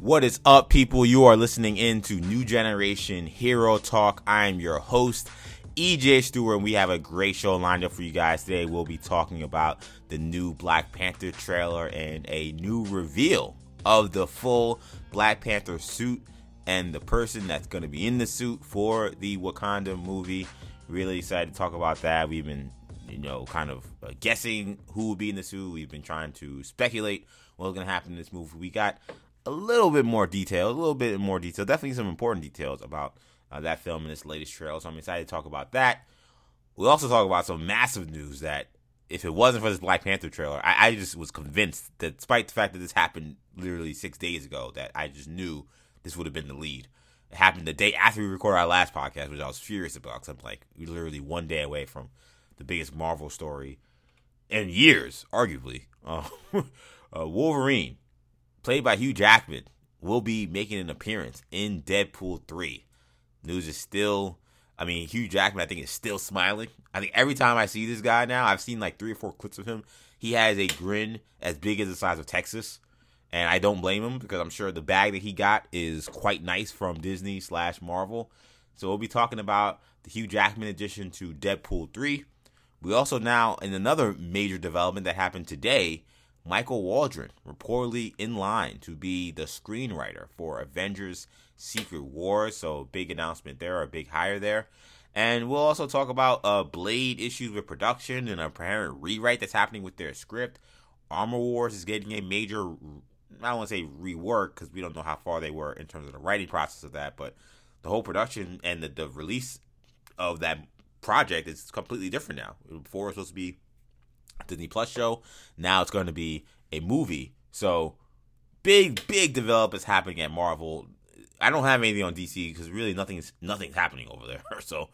What is up, people? You are listening in to New Generation Hero Talk. I am your host, EJ Stewart, and we have a great show lined up for you guys today. We'll be talking about the new Black Panther trailer and a new reveal of the full Black Panther suit and the person that's going to be in the suit for the Wakanda movie. Really excited to talk about that. We've been, you know, kind of uh, guessing who will be in the suit. We've been trying to speculate what's going to happen in this movie. We got a little bit more detail, a little bit more detail, definitely some important details about uh, that film and this latest trailer. So I'm excited to talk about that. We'll also talk about some massive news that if it wasn't for this Black Panther trailer, I, I just was convinced that despite the fact that this happened literally six days ago, that I just knew this would have been the lead. It happened the day after we recorded our last podcast, which I was furious about because I'm like, we're literally one day away from the biggest Marvel story in years, arguably. Uh, uh, Wolverine, played by Hugh Jackman, will be making an appearance in Deadpool 3. News is still, I mean, Hugh Jackman, I think, is still smiling. I think every time I see this guy now, I've seen like three or four clips of him. He has a grin as big as the size of Texas and I don't blame him because I'm sure the bag that he got is quite nice from Disney slash Marvel. So we'll be talking about the Hugh Jackman addition to Deadpool 3. We also now, in another major development that happened today, Michael Waldron reportedly in line to be the screenwriter for Avengers Secret Wars. So big announcement there, a big hire there. And we'll also talk about uh, Blade issues with production and a apparent rewrite that's happening with their script. Armor Wars is getting a major I don't want to say rework because we don't know how far they were in terms of the writing process of that, but the whole production and the, the release of that project is completely different now. Before it was supposed to be Disney Plus show, now it's going to be a movie. So big, big developments happening at Marvel. I don't have anything on DC because really nothing's nothing's happening over there. So,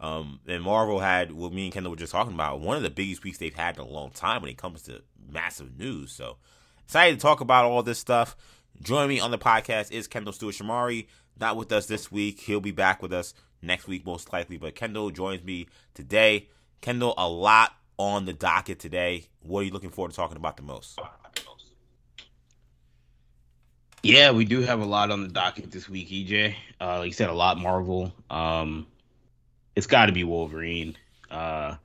um, and Marvel had what me and Kendall were just talking about one of the biggest weeks they've had in a long time when it comes to massive news. So Excited to talk about all this stuff. Join me on the podcast is Kendall Stewart Shamari. Not with us this week. He'll be back with us next week, most likely. But Kendall joins me today. Kendall, a lot on the docket today. What are you looking forward to talking about the most? Yeah, we do have a lot on the docket this week, EJ. Uh, like you said, a lot Marvel. Um, it's got to be Wolverine. Uh,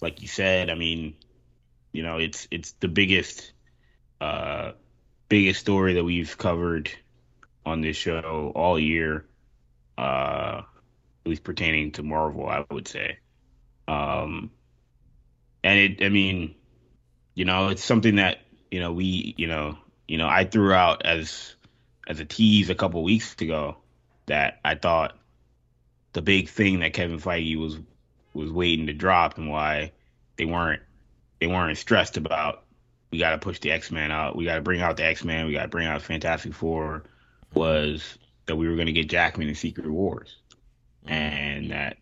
like you said, I mean, you know, it's it's the biggest uh, biggest story that we've covered on this show all year, uh, at least pertaining to Marvel, I would say. Um, and it, I mean, you know, it's something that you know we, you know, you know, I threw out as as a tease a couple weeks ago that I thought the big thing that Kevin Feige was was waiting to drop and why they weren't they weren't stressed about we got to push the X Men out. We got to bring out the X Men. We got to bring out Fantastic Four. Was that we were going to get Jackman in Secret Wars, and that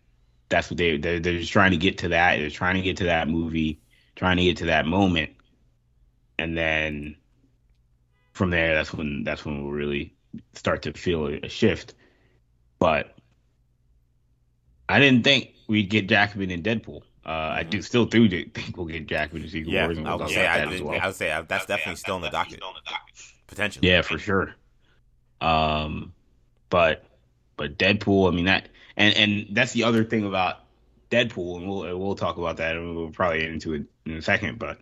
that's what they they're, they're just trying to get to that. They're trying to get to that movie, trying to get to that moment, and then from there, that's when that's when we'll really start to feel a shift. But I didn't think we'd get Jackman in Deadpool. Uh, I do still do think we'll get Jackman in Secret yeah, Wars. And I would say, I, well. I would say that's definitely still in the docket, potentially. Yeah, for sure. Um, but but Deadpool, I mean that, and and that's the other thing about Deadpool, and we'll we'll talk about that, and we'll probably get into it in a second. But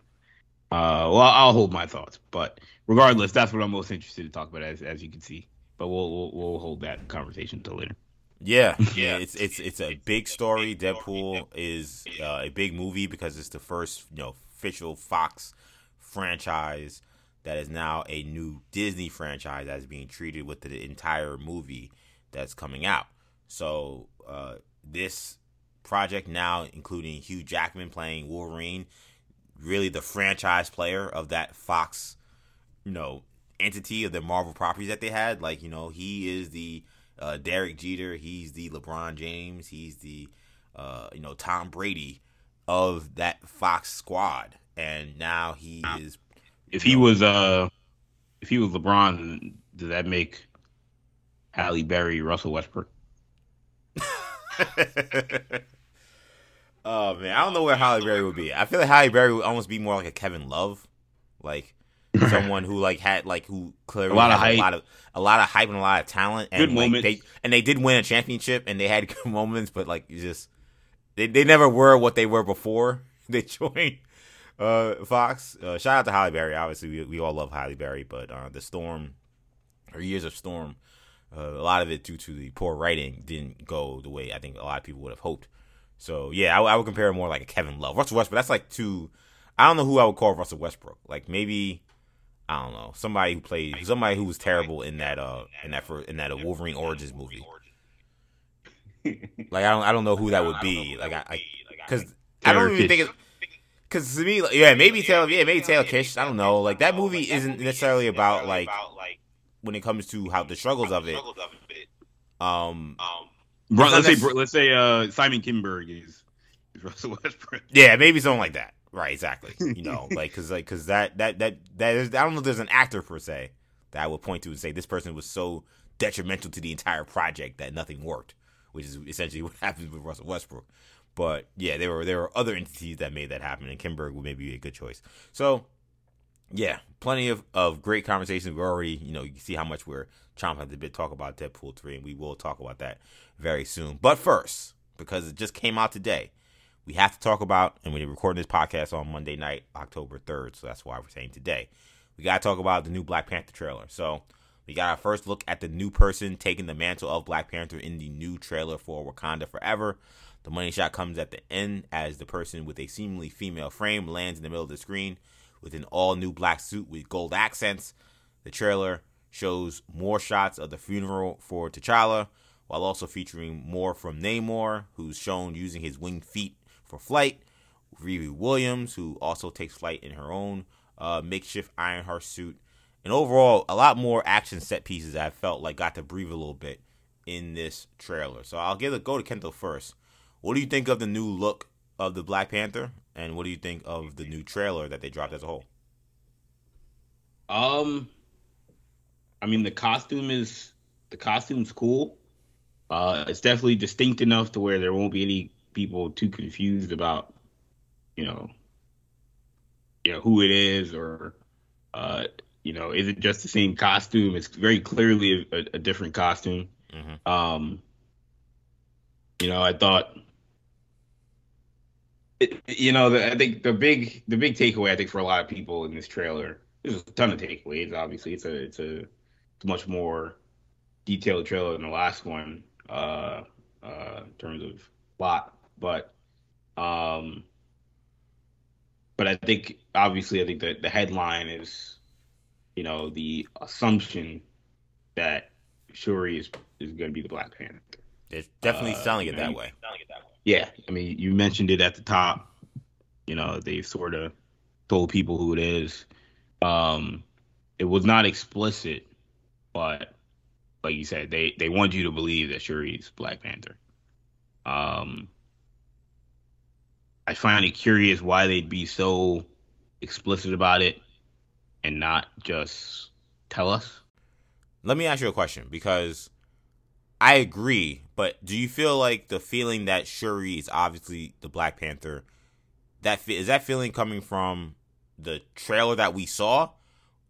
uh, well, I'll hold my thoughts. But regardless, that's what I'm most interested to talk about, as as you can see. But we'll we'll, we'll hold that conversation until later. Yeah, yeah, it's it's it's a big story. Deadpool is uh, a big movie because it's the first you know official Fox franchise that is now a new Disney franchise that is being treated with the entire movie that's coming out. So uh, this project now, including Hugh Jackman playing Wolverine, really the franchise player of that Fox, you know, entity of the Marvel properties that they had. Like you know, he is the uh, Derek Jeter. He's the LeBron James. He's the uh, you know Tom Brady of that Fox squad, and now he is. If he know, was uh, if he was LeBron, does that make Halle Berry Russell Westbrook? Oh man, I don't know where Halle Berry would be. I feel like Halle Berry would almost be more like a Kevin Love, like someone who like had like who clearly A lot of hype. a lot of a lot of hype and a lot of talent, and Good like, moments. they and they did win a championship, and they had good moments, but like just they they never were what they were before they joined uh, Fox. Uh, shout out to Halle Berry. Obviously, we we all love Halle Berry, but uh, the Storm, or Years of Storm, uh, a lot of it due to the poor writing didn't go the way I think a lot of people would have hoped. So yeah, I, I would compare it more like a Kevin Love, Russell Westbrook. That's like too. I don't know who I would call Russell Westbrook. Like maybe I don't know somebody who played somebody who was terrible in that uh in that for in that uh, Wolverine Origins movie. Like I don't I don't know who that would be. Like I because I, don't even think Kitsch. it. Because to me, like, yeah, maybe Taylor, yeah, maybe Taylor Kitsch. I don't know. Like that movie isn't necessarily about like when it comes to how the struggles of it. Um, Bro, It's not let's say let's say uh, Simon Kinberg is, is Russell Westbrook. yeah, maybe something like that. Right, exactly. You know, like because like because that that that that is I don't know. if There's an actor per se that I would point to and say this person was so detrimental to the entire project that nothing worked, which is essentially what happens with Russell Westbrook. But yeah, there were there were other entities that made that happen, and Kinberg would maybe be a good choice. So yeah, plenty of, of great conversations. We're already, you know, you see how much we're chomping at the bit talk about Deadpool 3, and we will talk about that very soon. But first, because it just came out today, we have to talk about, and we're recording this podcast on Monday night, October 3rd, so that's why we're saying today. We got to talk about the new Black Panther trailer. So we got our first look at the new person taking the mantle of Black Panther in the new trailer for Wakanda Forever. The money shot comes at the end as the person with a seemingly female frame lands in the middle of the screen with an all new black suit with gold accents. The trailer shows more shots of the funeral for T'Challa, while also featuring more from Namor, who's shown using his winged feet for flight. Riri Williams, who also takes flight in her own uh, makeshift Ironheart suit. And overall, a lot more action set pieces I felt like got to breathe a little bit in this trailer. So I'll give it go to Kento first. What do you think of the new look of the Black Panther? And what do you think of the new trailer that they dropped as a whole? Um, I mean the costume is the costume's cool. Uh, it's definitely distinct enough to where there won't be any people too confused about, you know, you know who it is or, uh, you know, is it just the same costume? It's very clearly a, a different costume. Mm-hmm. Um, you know, I thought, you know, the, I think the big the big takeaway I think for a lot of people in this trailer, there's a ton of takeaways. Obviously, it's a it's a it's much more detailed trailer than the last one, uh, uh, in terms of plot, but um. But I think, obviously, I think that the headline is, you know, the assumption that Shuri is is going to be the Black Panther. They're definitely Uh, selling it that you- way. Yeah, I mean, you mentioned it at the top. You know, they sort of told people who it is. Um, it was not explicit, but like you said, they they want you to believe that Shuri's Black Panther. Um, I find it curious why they'd be so explicit about it and not just tell us. Let me ask you a question because I agree, but do you feel like the feeling that Shuri is obviously the Black Panther? That is that feeling coming from the trailer that we saw,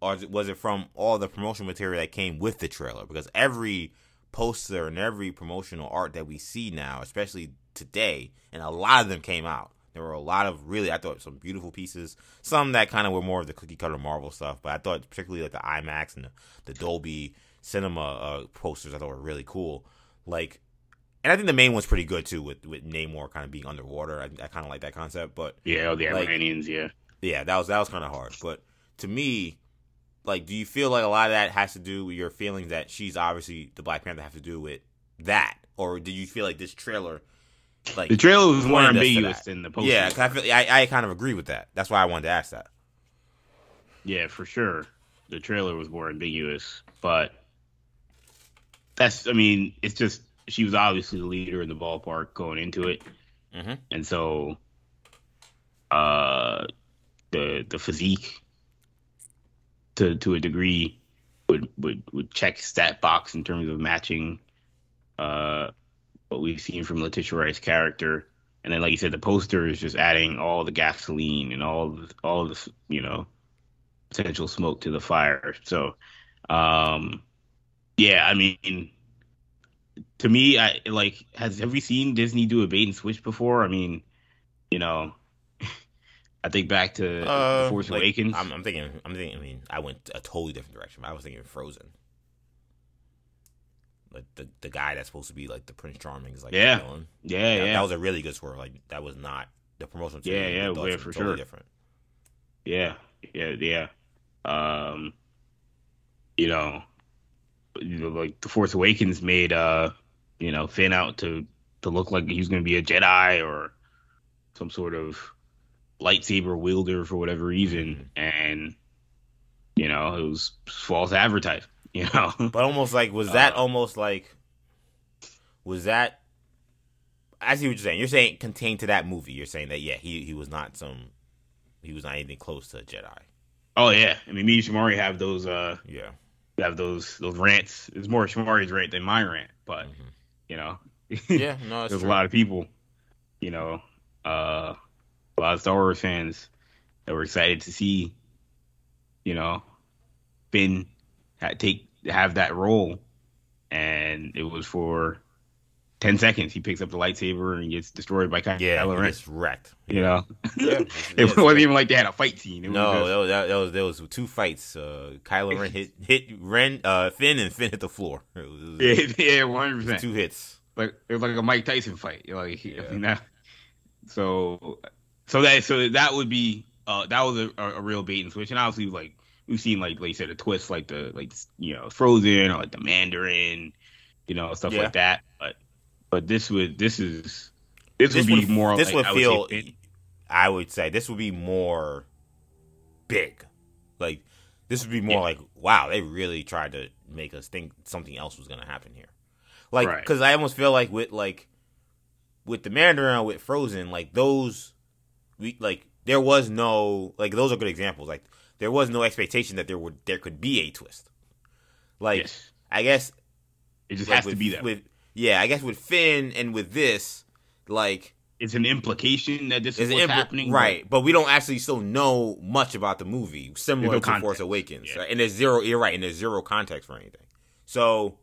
or was it from all the promotional material that came with the trailer? Because every poster and every promotional art that we see now, especially today, and a lot of them came out. There were a lot of really, I thought, some beautiful pieces. Some that kind of were more of the cookie cutter Marvel stuff, but I thought particularly like the IMAX and the, the Dolby Cinema uh, posters, I thought were really cool. Like, and I think the main one's pretty good too, with with Namor kind of being underwater. I, I kind of like that concept, but Yeah, the Like- yeah. yeah, that was that was kind of hard. But to me, like, do you feel like a lot of that has to do with your feelings that she's obviously the Black Panther have to do with that, or did you feel like this trailer, like, The trailer was more pointed us to ambiguous than the poster. yeah, 'cause I feel I, I kind of agree with that. That's why I wanted to ask that. Yeah, for sure. The trailer was more ambiguous, but that's I mean, it's just she was obviously the leader in the ballpark going into it. Mhm. And so uh the the physique to to a degree would would would check stat box in terms of matching uh what we've seen from Letitia Wright's character. And then, like you said, the poster is just adding all the gasoline and all the, all the you know potential smoke to the fire. So, um, yeah, I mean, to me, I like has have we seen Disney do a bait and switch before? I mean, you know, I think back to Uh, Force like, Awakens. I'm, I'm thinking. I'm thinking. I mean, I went a totally different direction. I was thinking Frozen. Like the the guy that's supposed to be like the Prince Charming is like Yeah. villain. yeah, That- yeah, That was a really good swerve. Like that was not the promotional. Yeah, yeah, yeah, for was totally sure. Different. yeah, yeah, yeah. Um, you know, you know, like the Force Awakens made uh, you know, Finn out to to look like he was going to be a Jedi or some sort of lightsaber wielder for whatever reason, and you know, it was false advertising. You know, But almost like was that Uh, almost like was that I see what you're saying. You're saying contained to that movie. You're saying that yeah, he he was not some he was not anything close to a Jedi. oh yeah, I mean, me and Shamari have those uh Yeah. Have those those rants. It's more Shamari's rant than my rant, but Mhm. you know, Yeah, no, there's true. a lot of people, you know, uh, a lot of Star Wars fans that were excited to see, you know, Finn ha- take have that role, and it was for ten seconds. He picks up the lightsaber and gets destroyed by Ky- Yeah, Kylo he Ren. wrecked. You know, Yeah, it wasn't even like they had a fight scene. It was No, just- that was, that, was there was two fights. Uh, Kylo Ren hit hit Ren uh, Finn and Finn hit the floor. It was, was- yeah, yeah, one hundred was percent. two hits. like it was like a Mike Tyson fight. You know, like Yeah. Mean, that, so so that so that would be uh that was a, a, a real bait and switch. And obviously like we've seen like like you said a twist like the like you know Frozen or like the Mandarin, you know stuff Yeah. like that. But but this would this is this, This would be would- more. this like, would I feel- say I would say this would be more big. Like this would be more Yeah. like wow, they really tried to make us think something else was going to happen here. Like Right. because I almost feel like with like with the Mandarin with Frozen, like those we like there was no like those are good examples. Like there was no expectation that there would there could be a twist. Like yes, I guess it just like, has with, to be that. With yeah, I guess with Finn and with this, like it's an implication that this is what's impl- happening, right? But we don't actually still know much about the movie, similar no to Force. Awakens, Yeah. right? and there's zero. You're right, and there's zero context for anything. So,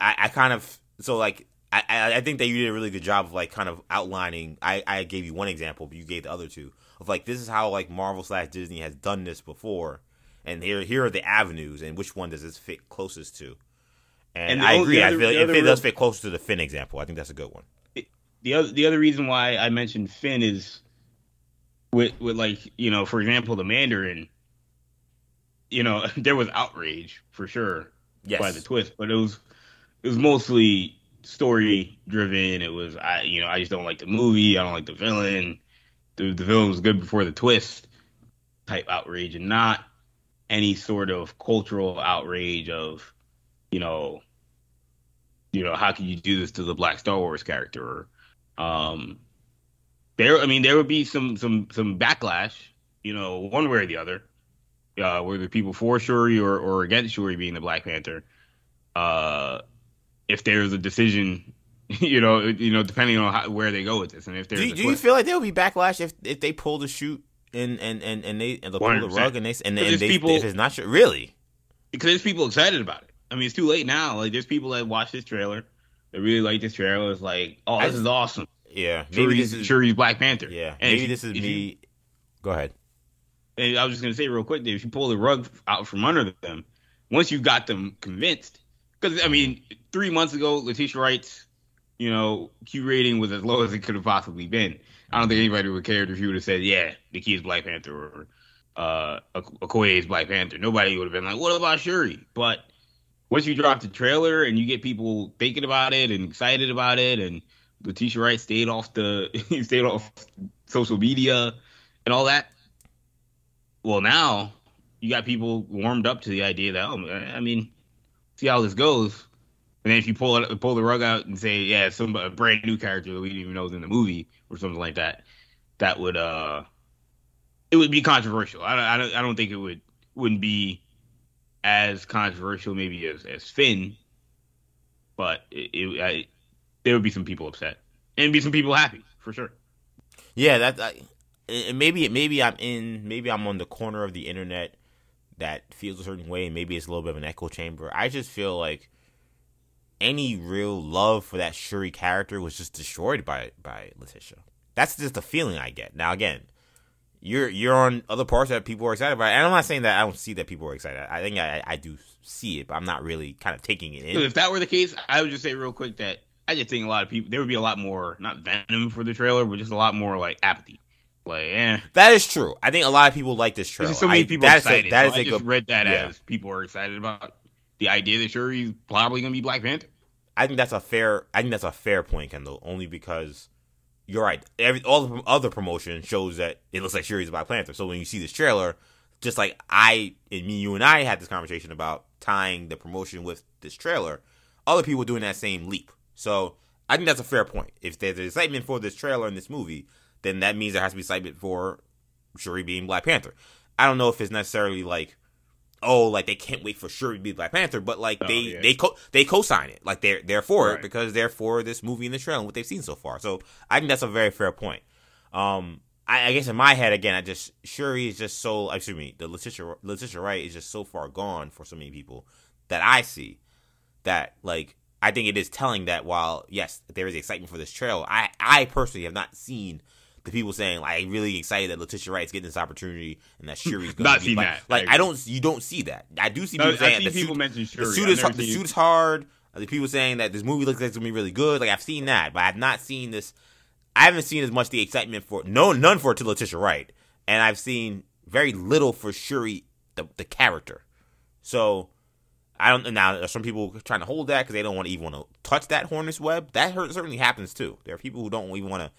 I, I kind of so like I, I I think that you did a really good job of like kind of outlining. I I gave you one example, but you gave the other two of like this is how like Marvel slash Disney has done this before, and here here are the avenues, and which one does this fit closest to? And, And I agree. the I other- feel it, other it does fit closer to the Finn example. I think that's a good one. the other the other reason why I mentioned Finn is with with like you know for example the Mandarin, you know there was outrage for sure Yes. by the twist, but it was it was mostly story driven. It was I you know I just don't like the movie. I don't like the villain. The the villain was good before the twist type outrage, and not any sort of cultural outrage of you know you know how can you do this to the Black Star Wars character? Or, um, there I mean there would be some some some backlash, you know, one way or the other uh, whether people for Shuri or, or against Shuri being the Black Panther, uh, if there's a decision, you know, you know, depending on how, where they go with this, and if there's Do, do you feel like there will be backlash if if they pull the shoot and and and and they and they pull the rug and they and, and they people- if it's not sure really because there's people excited about it. I mean, it's too late now. Like, there's people that watch this trailer, that really like this trailer. It's like, oh, I this is awesome. yeah maybe Shuri's, this is Shuri's Black Panther. yeah And maybe if this is me. Go ahead. and I was just gonna say real quick, Dave, if you pull the rug out from under them, once you got them convinced, because I mean, three months ago, Letitia Wright's, you know, Q rating was as low as it could have possibly been. I don't think anybody would care if you would have said, yeah, the key is Black Panther or uh, Okoye is Black Panther. Nobody would have been like, what about Shuri? But once you drop the trailer and you get people thinking about it and excited about it, and Letitia Wright stayed off the stayed off social media and all that. Well, now you got people warmed up to the idea that oh, I mean, see how this goes. And then if you pull it, pull the rug out and say, yeah, some a brand new character that we didn't even know was in the movie or something like that, that would uh, it would be controversial. I I don't, I don't think it would wouldn't be as controversial maybe as as Finn, but it, it I, there would be some people upset and be some people happy for sure. Yeah, that I, maybe maybe I'm in maybe I'm on the corner of the internet that feels a certain way. Maybe it's a little bit of an echo chamber. I just feel like any real love for that Shuri character was just destroyed by by Letitia. That's just the feeling I get. Now again, you're you're on other parts that people are excited about, and I'm not saying that I don't see that people are excited. I think I, I do see it, but I'm not really kind of taking it in. If that were the case, I would just say real quick that I just think a lot of people there would be a lot more not venom for the trailer, but just a lot more like apathy. Like, eh. That is true. I think a lot of people like this trailer. So many I, people that excited. A, that so is I a just good, read that yeah. as people are excited about the idea that Shuri's probably gonna be Black Panther. I think that's a fair. I think that's a fair point, Kendall. Only because you're right. Every all the other promotion shows that it looks like Shuri's Black Panther. So when you see this trailer, just like I and me, you and I had this conversation about tying the promotion with this trailer, other people doing that same leap. So I think that's a fair point. If there's excitement for this trailer and this movie, then that means there has to be excitement for Shuri being Black Panther. I don't know if it's necessarily like oh, like they can't wait for Shuri to be Black Panther, but like Oh, they yeah. they co they co-sign it, like they're they're for it because they're for this movie and the trailer and what they've seen so far. So I think that's a very fair point. Um, I, I guess in my head again, I just Shuri is just so excuse me, the Letitia Letitia Wright is just so far gone for so many people that I see that like I think it is telling that while yes there is excitement for this trailer, I I personally have not seen the people saying like really excited that Letitia Wright's getting this opportunity and that Shuri's going Not to seen like, that. like I I don't you don't see that. I do see No, people saying I've the people suit, mention Shuri. the suit is the seen- suit is hard. The people saying that this movie looks like it's gonna be really good. Like I've seen that, but I've not seen this. I haven't seen as much the excitement for no none for it to Letitia Wright, and I've seen very little for Shuri the the character. So I don't now. Some people trying to hold that because they don't want to even want to touch that hornet's web. That hurt, certainly happens too. There are people who don't even want to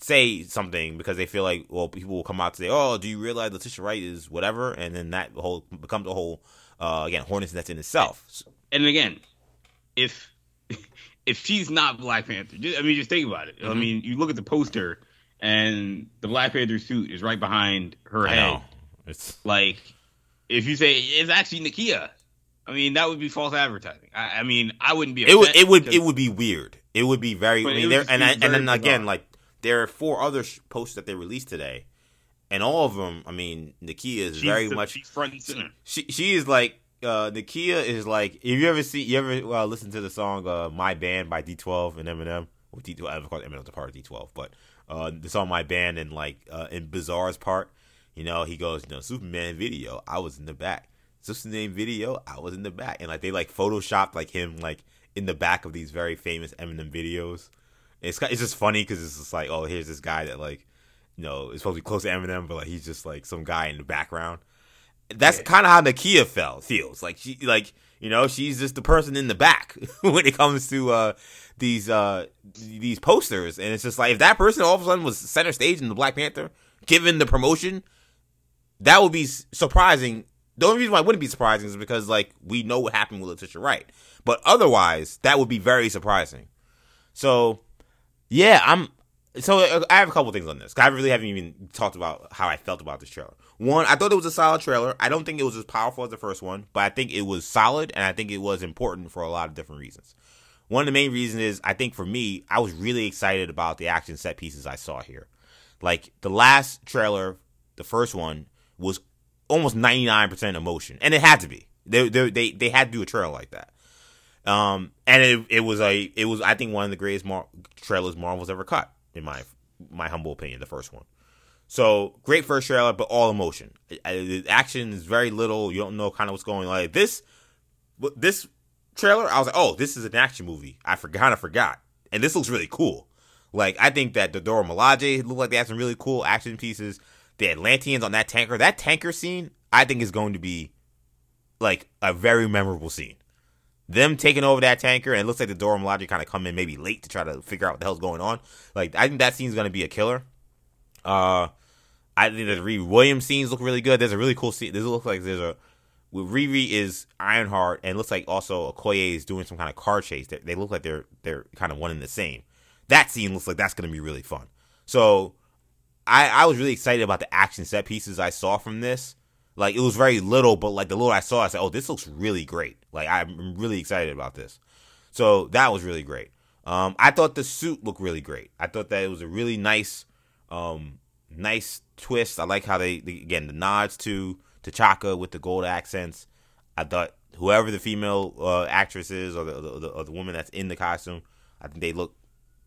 say something because they feel like well people will come out to say oh do you realize Letitia Wright is whatever and then that whole becomes a whole uh, again hornet's nest in itself. And again, if if she's not Black Panther, just, I mean, just think about it. I Mhm. mean, you look at the poster, and the Black Panther suit is right behind her I head. know it's Like, if you say it's actually Nakia, I mean, that would be false advertising. I, I mean, I wouldn't be. it would it would it would be weird. It would be very. I mean, there and I, and then again like there are four other sh- posts that they released today, and all of them. I mean, Nakia is she's very the- much she's front and center. she she is like uh Nakia is like if you ever see you ever uh, listen to the song uh My Band by D12 and Eminem or D12 I of course Eminem's a part of D12 but uh the song My Band and like uh in Bizarre's part you know he goes you know Superman video I was in the back Superman video I was in the back and like they like photoshopped like him like in the back of these very famous Eminem videos it's it's just funny because it's just like oh here's this guy that like you know is supposed to be close to Eminem but like he's just like some guy in the background. That's Yeah. kind of how Nakia felt feels. Like she like you know she's just the person in the back when it comes to uh these uh these posters. And it's just like if that person all of a sudden was center stage in the Black Panther given the promotion that would be surprising. The only reason why it wouldn't be surprising is because like we know what happened with Letitia Wright. But otherwise that would be very surprising. So yeah I'm so uh, I have a couple things on this. I really haven't even talked about how I felt about this trailer. One, I thought it was a solid trailer. I don't think it was as powerful as the first one, but I think it was solid, and I think it was important for a lot of different reasons. One of the main reasons is I think for me, I was really excited about the action set pieces I saw here. Like the last trailer, the first one was almost ninety nine percent emotion, and it had to be. They they they, they had to do a trailer like that. Um, and it it was a it was I think one of the greatest Mar- trailers Marvel's ever cut in my my humble opinion. The first one. So great first trailer, but all emotion. The action is very little. You don't know kind of what's going on. Like this, this trailer, I was like, oh, this is an action movie. I forgot, of forgot, and this looks really cool. Like I think that the Dora Milaje looked like they had some really cool action pieces. The Atlanteans on that tanker, that tanker scene, I think is going to be like a very memorable scene. Them taking over that tanker, and it looks like the Dora Milaje kind of come in maybe late to try to figure out what the hell's going on. Like I think that scene's to be a killer. Uh, I think the Riri Williams scenes look really good. There's a really cool scene. This looks like there's a Riri is Ironheart, and looks like also Okoye is doing some kind of car chase. They, they look like they're they're kind of one and the same. That scene looks like that's to be really fun. So I I was really excited about the action set pieces I saw from this. Like it was very little, but like the little I saw, I said, "Oh, this looks really great." Like I'm really excited about this. So that was really great. Um, I thought the suit looked really great. I thought that it was a really nice, um, nice twist. I like how they, they again the nods to T'Chaka with the gold accents. I thought whoever the female uh, actress is or the, the, or the woman that's in the costume, I think they look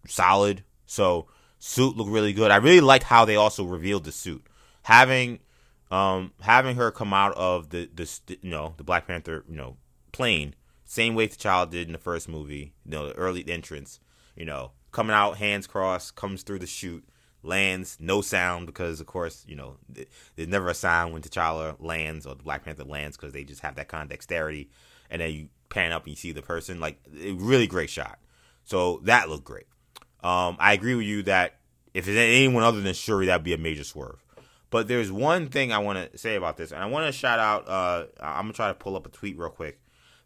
solid. So suit looked really good. I really liked how they also revealed the suit. Having um having her come out of the the you know the Black Panther you know plane same way T'Challa did in the first movie. You know the early entrance. You know coming out hands crossed, comes through the chute, lands, no sound because of course you know there's never a sound when T'Challa lands or the Black Panther lands because they just have that kind of dexterity. And then you pan up and you see the person like really great shot. So that looked great. Um, I agree with you that if it's anyone other than Shuri, that'd be a major swerve. But there's one thing I want to say about this, and I want to shout out. Uh, I'm gonna try to pull up a tweet real quick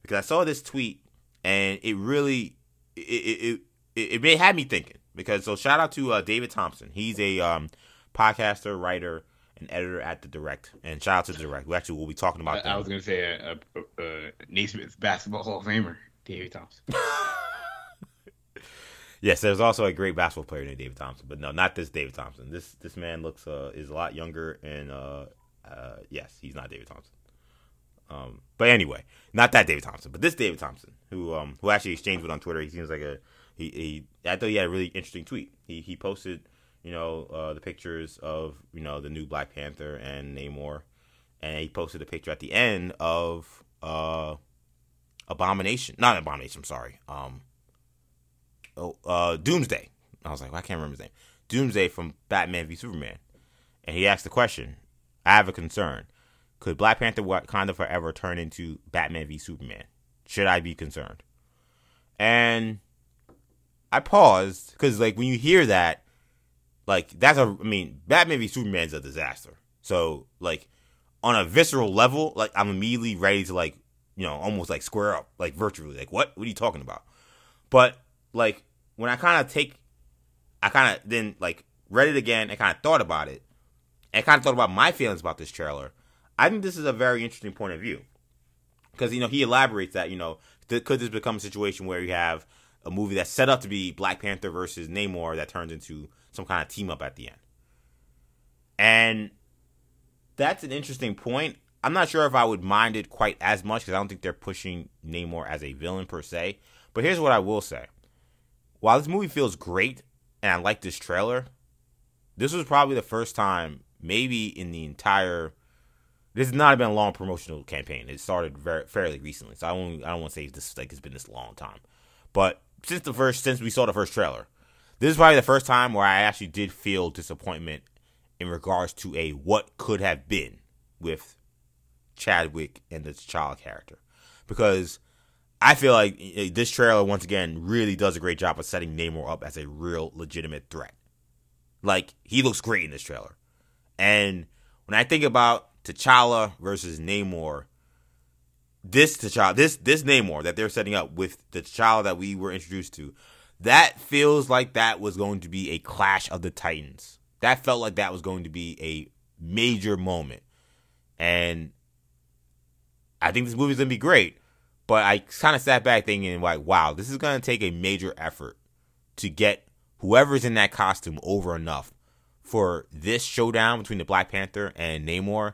because I saw this tweet and it really it it it, it had me thinking. Because so shout out to uh, David Thompson. He's a um, podcaster, writer, and editor at the Direct. And shout out to the Direct. We actually will be talking about. I, I was gonna say a, a, a Naismith's basketball Hall of Famer, David Thompson. Yes, there's also a great basketball player named David Thompson, but no, not this David Thompson. This this man looks uh, is a lot younger, and uh, uh, yes, he's not David Thompson. Um, but anyway, not that David Thompson, but this David Thompson, who um, who actually exchanged with on Twitter. He seems like a he, he I thought he had a really interesting tweet. He he posted you know uh, the pictures of you know the new Black Panther and Namor, and he posted a picture at the end of uh, Abomination, not Abomination. I'm sorry. Um, oh, uh, Doomsday. I was like, well, I can't remember his name. Doomsday from Batman v Superman, and he asked the question. I have a concern. Could Black Panther Wakanda Forever turn into Batman v Superman? Should I be concerned? And I paused because, like, when you hear that, like, that's a, I mean, Batman v Superman is a disaster. So, like, on a visceral level, like, I'm immediately ready to, like, you know, almost like square up, like, virtually. Like, what? What are you talking about? But like when I kind of take, I kind of then like read it again and kind of thought about it, and kind of thought about my feelings about this trailer. I think this is a very interesting point of view because you know he elaborates that you know th- could this become a situation where you have a movie that's set up to be Black Panther versus Namor that turns into some kind of team up at the end, and that's an interesting point. I'm not sure if I would mind it quite as much because I don't think they're pushing Namor as a villain per se. But here's what I will say while this movie feels great and I like this trailer, this was probably the first time, maybe in the entire. This has not been a long promotional campaign. It started very fairly recently, so I don't. I don't want to say this like it's been this long time, but since the first since we saw the first trailer, this is probably the first time where I actually did feel disappointment in regards to a what could have been with Chadwick and T'Challa character, because I feel like eh, this trailer once again really does a great job of setting Namor up as a real legitimate threat. Like he looks great in this trailer, and when I think about T'Challa versus Namor, this T'Challa, this this Namor that they're setting up with the T'Challa that we were introduced to, that feels like that was going to be a clash of the Titans. That felt like that was going to be a major moment, and I think this movie's gonna be great. But I kind of sat back thinking, like, wow, this is to take a major effort to get whoever's in that costume over enough for this showdown between the Black Panther and Namor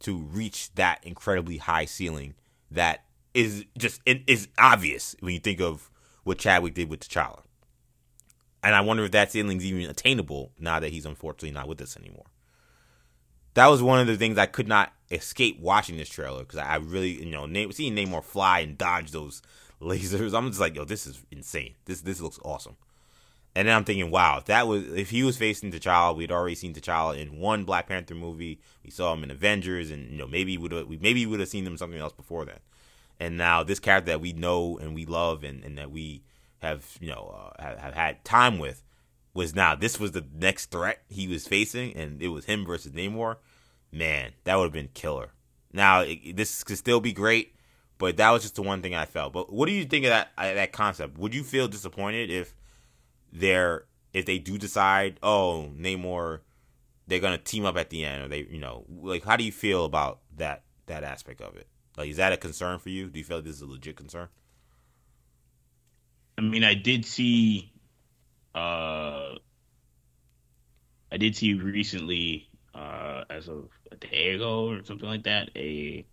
to reach that incredibly high ceiling that is just it is obvious when you think of what Chadwick did with T'Challa. And I wonder if that ceiling's even attainable now that he's unfortunately not with us anymore that was one of the things I could not escape watching this trailer because I really, you know, seeing Namor fly and dodge those lasers, I'm just like, yo, this is insane. This this looks awesome. And then I'm thinking, wow, if that was if he was facing T'Challa, we'd already seen T'Challa in one Black Panther movie. We saw him in Avengers, and you know maybe would we maybe would have seen him something else before that. And now this character that we know and we love and, and that we have you know uh, have, have had time with was now this was the next threat he was facing, and it was him versus Namor. Man, that would have been killer. Now it, this could still be great, but that was just the one thing I felt. But what do you think of that uh, that concept? Would you feel disappointed if they're if they do decide, oh, Namor, they're gonna team up at the end, or they, you know, like how do you feel about that that aspect of it? Like, is that a concern for you? Do you feel like this is a legit concern? I mean, I did see uh, I did see recently uh, as of a day ago or something like that. A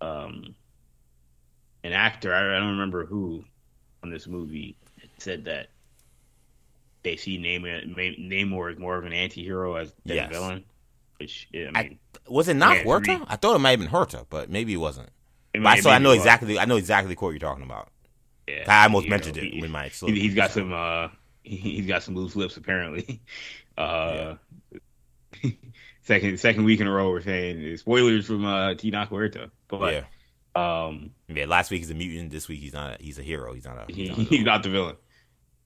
um an actor, I, I don't remember who on this movie said that they see Namor, Namor as more of an anti-hero as than yes. a villain. Which I mean, I, was it not Huerta? I thought it might have been Huerta, but maybe it wasn't. It might, so I know exactly. I know exactly what you're talking about. Yeah, I almost mentioned know, it with my. He, has got some. uh He's got some loose lips apparently. Uh, yeah. second second week in a row, we're saying spoilers from uh, Huerta, but yeah. Um, yeah, last week he's a mutant. This week he's not. A, he's a hero. He's not a. He's, not, a he's not the villain.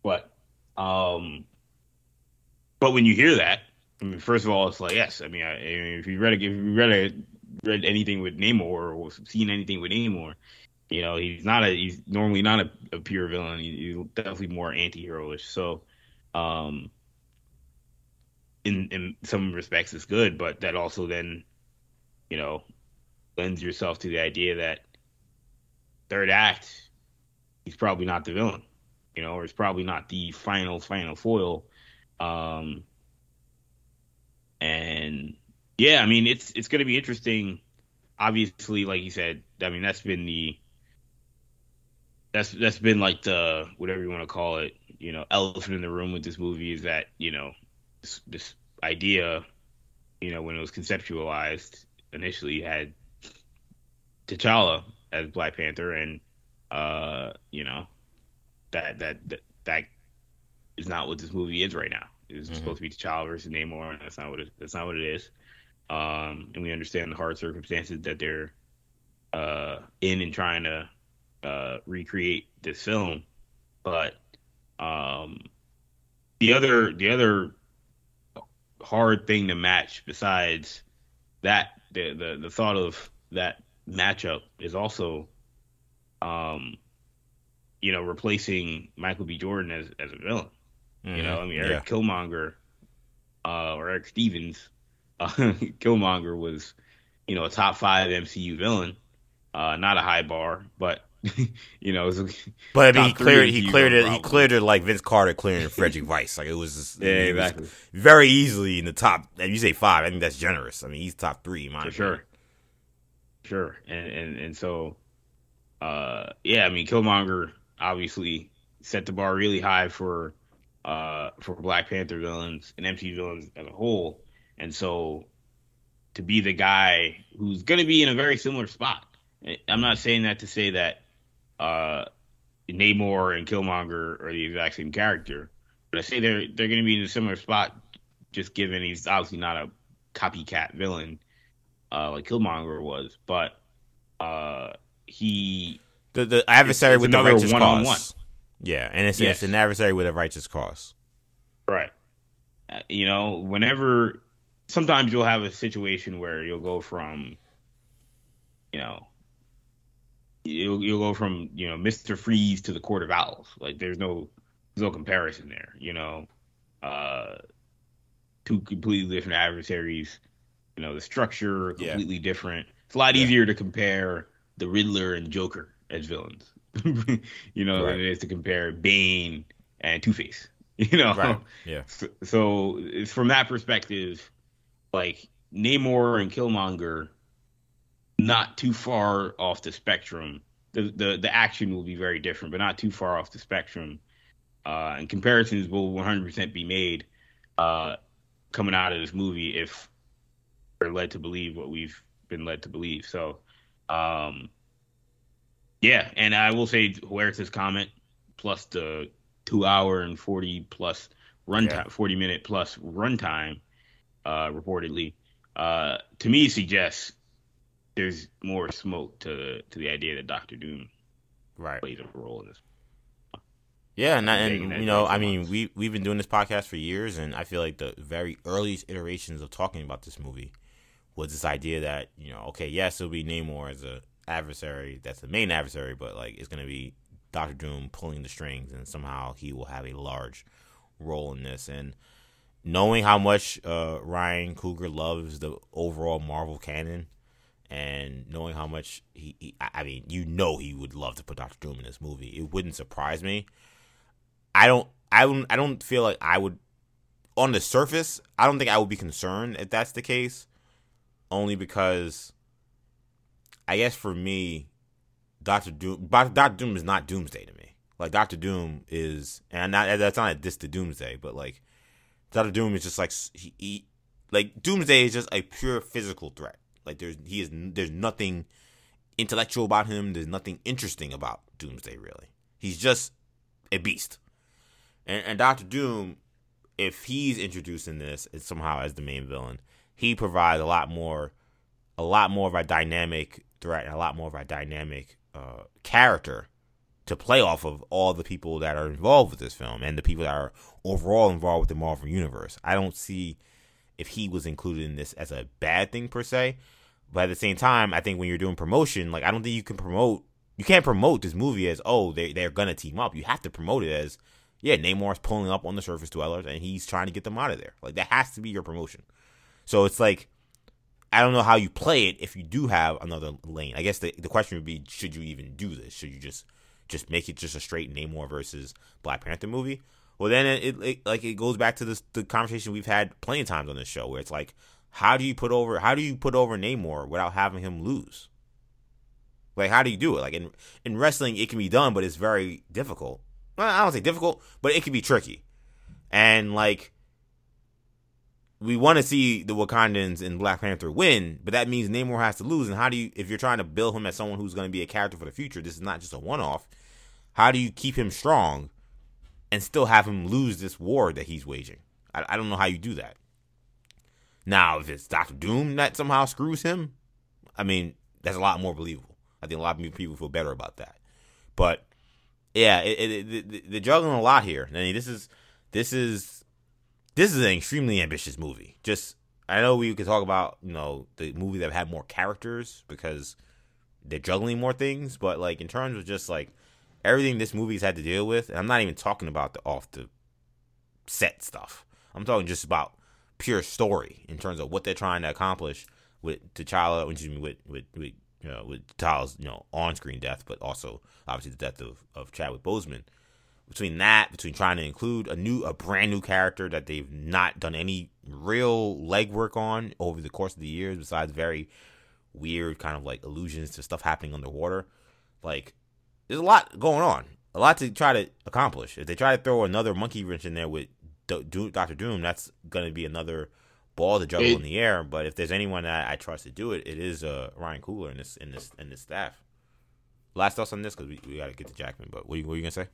But, um, but when you hear that, I mean, first of all, it's like yes. I mean, I, I mean if you read if you read a, read anything with Namor or seen anything with Namor, you know he's not a. He's normally not a, a pure villain. He, he's definitely more anti-heroish. So, um, in in some respects, it's good, but that also then, you know, lends yourself to the idea that third act, he's probably not the villain, you know, or it's probably not the final final foil. Um, and yeah, I mean, it's it's going to be interesting. Obviously, like you said, I mean, that's been the that's that's been like the whatever you want to call it, you know, elephant in the room with this movie is that you know this, this idea, you know, when it was conceptualized initially had T'Challa as Black Panther, and uh, you know that that that that is not what this movie is right now. It's mm-hmm. supposed to be T'Challa versus Namor, and that's not what it, that's not what it is. Um, and we understand the hard circumstances that they're uh, in and trying to uh, recreate this film, but um, the other the other hard thing to match besides that the the, the thought of that matchup is also, um, you know, replacing Michael B. Jordan as as a villain. Mm-hmm. You know, I mean, Eric yeah. Killmonger uh, or Eric Stevens, uh, Killmonger was, you know, a top five MCU villain. Uh, not a high bar, but you know, but I mean, he cleared he cleared it he cleared it like Vince Carter clearing Frédéric Weis. Like it was just, yeah, exactly. very easily in the top. And you say five, I think that's generous. I mean, he's top three, for sure. Sure, and and and so, uh, yeah, I mean, Killmonger obviously set the bar really high for uh for Black Panther villains and MCU villains as a whole, and so to be the guy who's going to be in a very similar spot. I'm not saying that to say that uh Namor and Killmonger are the exact same character, but I say they're they're going to be in a similar spot, just given he's obviously not a copycat villain uh, like Killmonger was, but uh, he the the adversary it's, it's with the righteous one-on-one. cause. Yeah, and it's, yes. it's an adversary with a righteous cause. Right. Uh, you know, whenever sometimes you'll have a situation where you'll go from, you know, you'll you'll go from you know Mister Freeze to the Court of Owls. Like there's no there's no comparison there. You know, uh, two completely different adversaries you know, the structure completely yeah. different. It's a lot yeah. easier to compare the Riddler and Joker as villains, you know, right. than it is to compare Bane and Two Face. You know, right. yeah. So, so from that perspective, like Namor and Killmonger, not too far off the spectrum. The the the action will be very different, but not too far off the spectrum. Uh, and comparisons will 100% be made uh, coming out of this movie if we're led to believe what we've been led to believe. So, um, yeah, and I will say Huerta's comment plus the two hour and forty plus runtime, yeah. forty minute plus runtime, uh, reportedly, uh, to me suggests there's more smoke to to the idea that Doctor Doom right plays a role in this. Yeah, and, and you know, I mean, we we've been doing this podcast for years, and I feel like the very earliest iterations of talking about this movie was this idea that you know, okay, yes, it'll be Namor as a adversary, that's the main adversary, but like it's gonna be Doctor Doom pulling the strings, and somehow he will have a large role in this. And knowing how much uh, Ryan Coogler loves the overall Marvel canon, and knowing how much he, he, I mean, you know, he would love to put Doctor Doom in this movie. It wouldn't surprise me. I don't, I don't, I don't feel like I would. On the surface, I don't think I would be concerned if that's the case only because I guess for me, Doctor Doom, Doctor Doom is not Doomsday to me. Like Doctor Doom is, and not, that's not a diss to Doomsday, but like Doctor Doom is just like he, he, like Doomsday is just a pure physical threat. Like there's he is there's nothing intellectual about him. There's nothing interesting about Doomsday really. He's just a beast. And, and Doctor Doom, if he's introducing in this somehow as the main villain, he provides a lot more, a lot more of a dynamic threat and a lot more of a dynamic uh, character to play off of all the people that are involved with this film and the people that are overall involved with the Marvel universe. I don't see if he was included in this as a bad thing per se, but at the same time, I think when you're doing promotion, like I don't think you can promote you can't promote this movie as oh they they're gonna team up. You have to promote it as yeah Namor's pulling up on the surface dwellers and he's trying to get them out of there. Like that has to be your promotion. So it's like I don't know how you play it if you do have another lane. I guess the the question would be should you even do this? Should you just just make it just a straight Namor versus Black Panther movie? Well, then it, it, like it goes back to this the conversation we've had plenty of times on this show where it's like how do you put over how do you put over Namor without having him lose? Like, how do you do it? Like in in wrestling, it can be done, but it's very difficult. Well, I don't say difficult, but it can be tricky. And like, we want to see the Wakandans and Black Panther win, but that means Namor has to lose. And how do you, if you're trying to build him as someone who's going to be a character for the future, this is not just a one-off. How do you keep him strong and still have him lose this war that he's waging? I, I don't know how you do that. Now, if it's Doctor Doom that somehow screws him, I mean, that's a lot more believable. I think a lot of people feel better about that. But yeah, it, it, it, they're juggling a lot here. I mean, this is this is this is an extremely ambitious movie. Just I know we could talk about you know the movie that had more characters because they're juggling more things, but like in terms of just like everything this movie's had to deal with, and I'm not even talking about the off the set stuff. I'm talking just about pure story in terms of what they're trying to accomplish with T'Challa, excuse with with, with you know, with Tyler's, you know, on screen death, but also obviously the death of, of Chadwick Boseman. Between that, between trying to include a new, a brand new character that they've not done any real legwork on over the course of the years, besides very weird kind of like allusions to stuff happening underwater, like there's a lot going on, a lot to try to accomplish. If they try to throw another monkey wrench in there with Doctor Doom, that's going to be another ball to juggle it, in the air. But if there's anyone that I trust to do it, it is uh, Ryan Coogler in this in this in this staff. Last thoughts on this because we, we got to get to Jackman. But what are, you, what are you gonna say?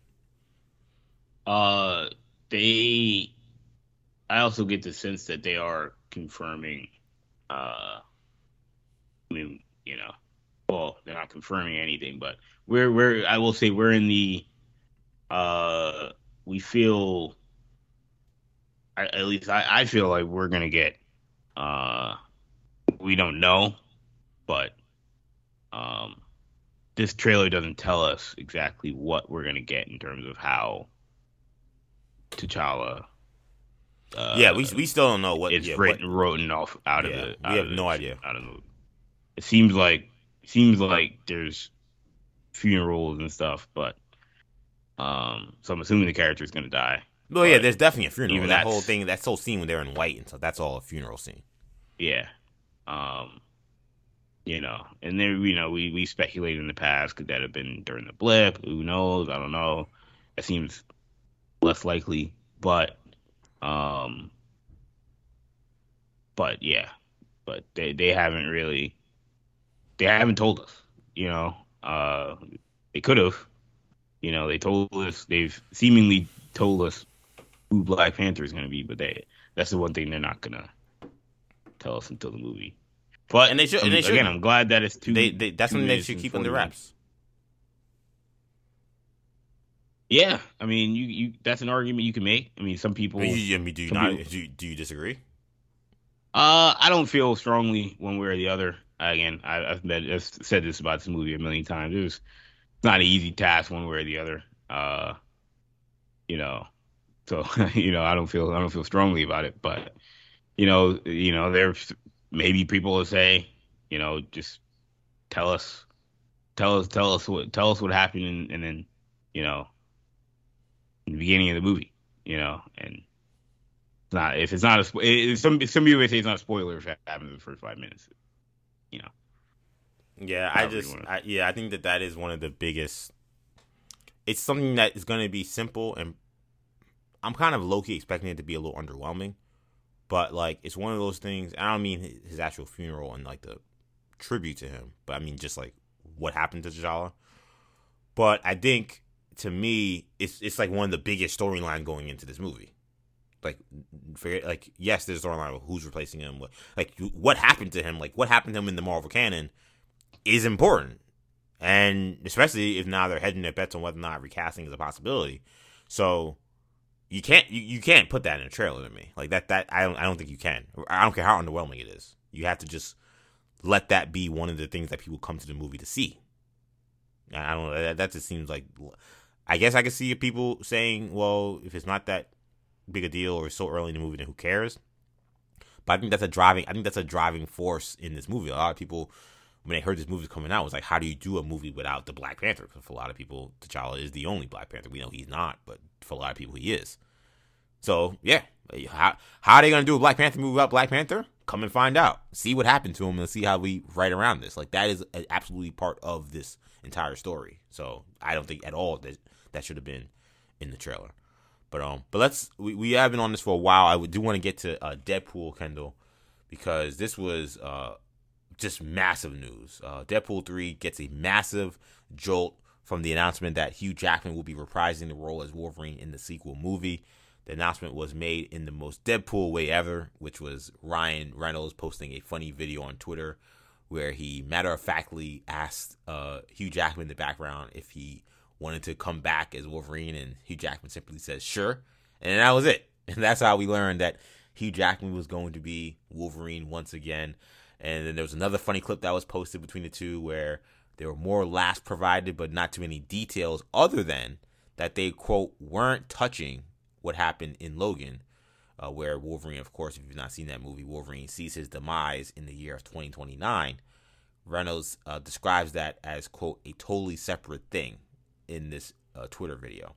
Uh, they. I also get the sense that they are confirming. Uh, I mean, you know, well, they're not confirming anything, but we're we're. I will say we're in the. Uh, we feel I, at least I, I feel like we're gonna get. Uh, we don't know, but um, this trailer doesn't tell us exactly what we're gonna get in terms of how T'Challa. Uh, yeah, we we still don't know what it's yeah, written, written off out yeah, of it. We have no idea. Out of the, it seems like seems like there's funerals and stuff, but um, so I'm assuming the character is gonna die. Well, yeah, there's definitely a funeral. That whole thing, that whole scene when they're in white, and so that's all a funeral scene. Yeah, um, you know, and then you know we we speculated in the past could that have been during the blip? Who knows? I don't know. It seems less likely, but um, but yeah, but they they haven't really they haven't told us. You know, uh, they could have. You know, they told us they've seemingly told us who Black Panther is going to be, but they that's the one thing they're not going to tell us until the movie. But and they should. And they again, I'm glad that it's two. They, they that's something they should keep under wraps. Yeah, I mean, you, you that's an argument you can make. I mean, some people. I mean, do you not? People, do, you, do you disagree? Uh, I don't feel strongly one way or the other. Again, I, have said this about this movie a million times. It was not an easy task one way or the other. Uh, you know, so you know, I don't feel I don't feel strongly about it, but you know, you know, there's maybe people will say, you know, just tell us, tell us, tell us what, tell us what happened, and, and then, you know, the beginning of the movie, you know, and it's not if it's not a some some people say it's not a spoiler if it happens in the first five minutes. you know. Yeah, I just, I, yeah, I think that that is one of the biggest. It's something that is going to be simple, and I'm kind of low key expecting it to be a little underwhelming, but like it's one of those things. I don't mean his actual funeral and like the tribute to him, but I mean just like what happened to T'Challa. But I think to me, it's it's like one of the biggest storyline going into this movie. Like, forget like yes, there's storyline of who's replacing him, what like what happened to him, like what happened to him in the Marvel canon is important. And especially if now they're hedging their bets on whether or not recasting is a possibility. So you can't you, you can't put that in a trailer to me. Like that that I don't I don't think you can. I don't care how underwhelming it is. You have to just let that be one of the things that people come to the movie to see. I don't know. That, that just seems like. I guess I could see people saying, "Well, if it's not that big a deal or so early in the movie, then who cares?" But I think that's a driving. I think that's a driving force in this movie. A lot of people when they heard this movie was coming out was like, how do you do a movie without the Black Panther? Because for a lot of people, T'Challa is the only Black Panther. We know he's not, but for a lot of people, he is. So yeah, how how are they gonna do a Black Panther movie without Black Panther? Come and find out. See what happened to him and see how we write around this. Like that is absolutely part of this entire story. So I don't think at all that that should have been in the trailer. But um, but let's we, we have been on this for a while. I do want to get to uh, Deadpool, Kendall, because this was uh just massive news. Uh, Deadpool 3 gets a massive jolt from the announcement that Hugh Jackman will be reprising the role as Wolverine in the sequel movie. The announcement was made in the most Deadpool way ever, which was Ryan Reynolds posting a funny video on Twitter where he matter of factly asked uh, Hugh Jackman in the background if he wanted to come back as Wolverine, and Hugh Jackman simply says, sure. And that was it. And that's how we learned that Hugh Jackman was going to be Wolverine once again. And then there was another funny clip that was posted between the two where there were more laughs provided, but not too many details, other than that they, quote, weren't touching what happened in Logan, uh, where Wolverine, of course, if you've not seen that movie, Wolverine sees his demise in the year of 2029. Reynolds uh, describes that as, quote, a totally separate thing in this uh, Twitter video.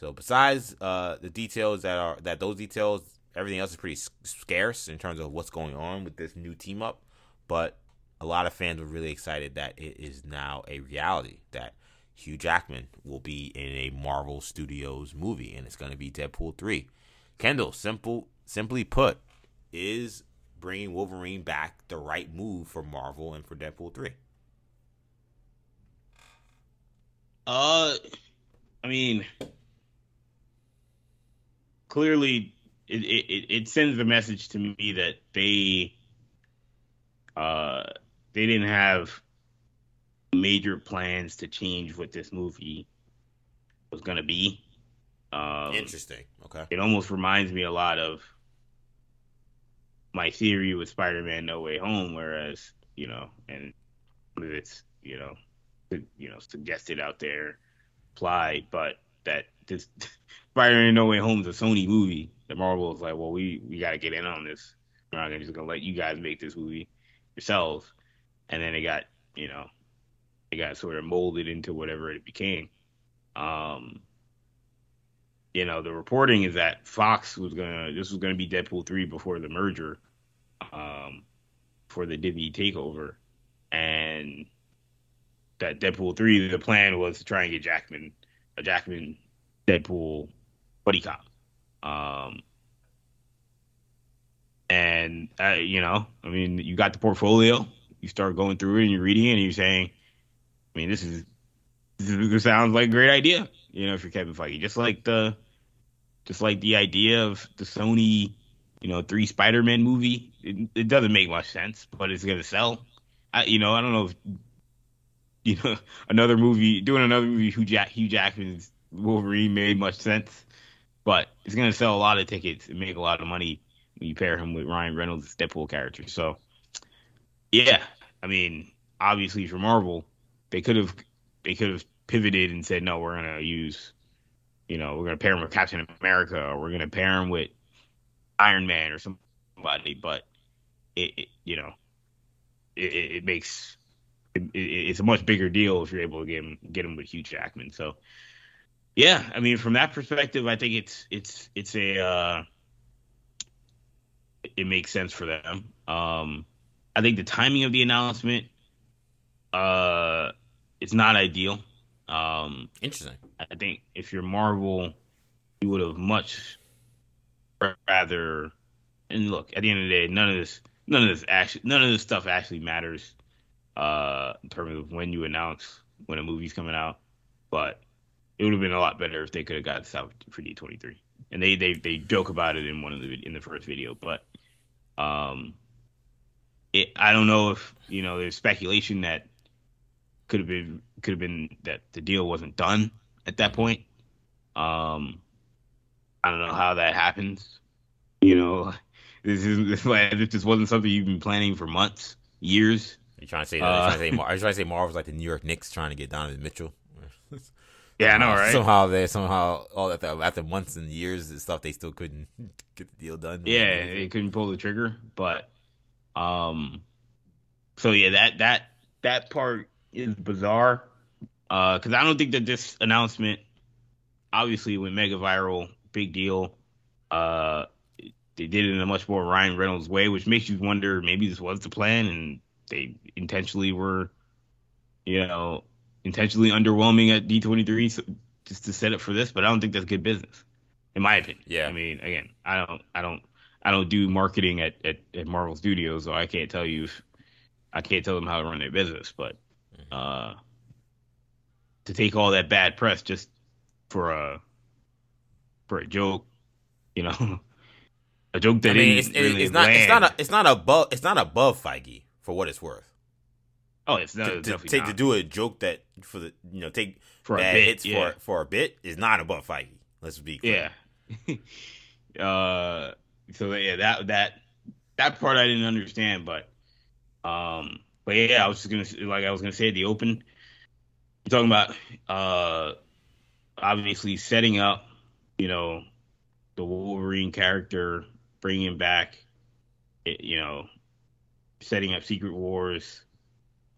So besides uh, the details that are that those details, everything else is pretty scarce in terms of what's going on with this new team up but a lot of fans were really excited that it is now a reality that Hugh Jackman will be in a Marvel Studios movie, and it's going to be Deadpool three. Kendall, simple, simply put, is bringing Wolverine back the right move for Marvel and for Deadpool three? Uh, I mean, clearly, it it, it sends a message to me that they uh, they didn't have major plans to change what this movie was going to be. Um, Interesting. Okay. It almost reminds me a lot of my theory with Spider-Man: No Way Home, whereas you know, and it's you know, you know, suggested out there, applied, but that this Spider-Man: No Way Home is a Sony movie. The Marvel is like, well, we we got to get in on this. We're not just gonna let you guys make this movie yourselves, and then it got you know it got sort of molded into whatever it became. Um, you know, the reporting is that Fox was gonna this was gonna be Deadpool three before the merger, um, for the Disney takeover, and that Deadpool three the plan was to try and get Jackman a Jackman Deadpool buddy cop. Um, and uh, you know, I mean, you got the portfolio. You start going through it and you're reading it and you're saying, I mean, this is this sounds like a great idea. You know, if you're Kevin Feige, just like the just like the idea of the Sony, you know, three Spider-Man movie. It, it doesn't make much sense, but it's gonna sell. I, you know, I don't know if you know another movie doing another movie Hugh, Jack, Hugh Jackman's Wolverine made much sense, but it's gonna sell a lot of tickets and make a lot of money when you pair him with Ryan Reynolds' Deadpool character. So, yeah, I mean, obviously for Marvel, they could have they could have pivoted and said, no, we're gonna use, you know, we're gonna pair him with Captain America, or we're gonna pair him with Iron Man or somebody. But it, it you know, it, it makes it, it's a much bigger deal if you're able to get him get him with Hugh Jackman. So. Yeah, I mean, from that perspective, I think it's it's it's a uh, it makes sense for them. Um, I think the timing of the announcement uh it's not ideal. Um Interesting. I think if you're Marvel, you would have much rather and look, at the end of the day, none of this none of this actually none of this stuff actually matters uh in terms of when you announce when a movie's coming out. But it would have been a lot better if they could have got this out for D twenty three. And they, they they joke about it in one of the in the first video, but um it I don't know if you know there's speculation that could have been could have been that the deal wasn't done at that point. Um, I don't know how that happens. You know, this is this, this wasn't something you've been planning for months, years. Are you trying to say? Uh, are you trying to say, are you trying to say Marvel's like the New York Knicks trying to get Donovan Mitchell? yeah, I know, right? Somehow they somehow all that after months and years and stuff, they still couldn't get the deal done. Yeah, they couldn't pull the trigger, but um, so yeah, that that that part is bizarre because uh, I don't think that this announcement obviously went mega viral, big deal. Uh, they did it in a much more Ryan Reynolds way, which makes you wonder maybe this was the plan and they intentionally were, you know, intentionally underwhelming at D23 so, just to set up for this. But I don't think that's good business, in my opinion. Yeah. I mean, again, I don't, I don't, I don't do marketing at, at, at Marvel Studios, so I can't tell you, if, I can't tell them how to run their business. But mm-hmm. uh, to take all that bad press just for a for a joke, you know, a joke that I mean, it's, really it's not it's not a, it's not above it's not above Feige for what it's worth. Oh, it's not to, to take not. to do a joke that for the you know take for bad a bit, hits yeah. for for a bit is not above Feige. Let's be clear. yeah. uh, so yeah, that that that part I didn't understand, but um, but yeah, I was just gonna like I was gonna say at the open. You're talking about uh, obviously setting up, you know, the Wolverine character, bringing back, it, you know, setting up Secret Wars,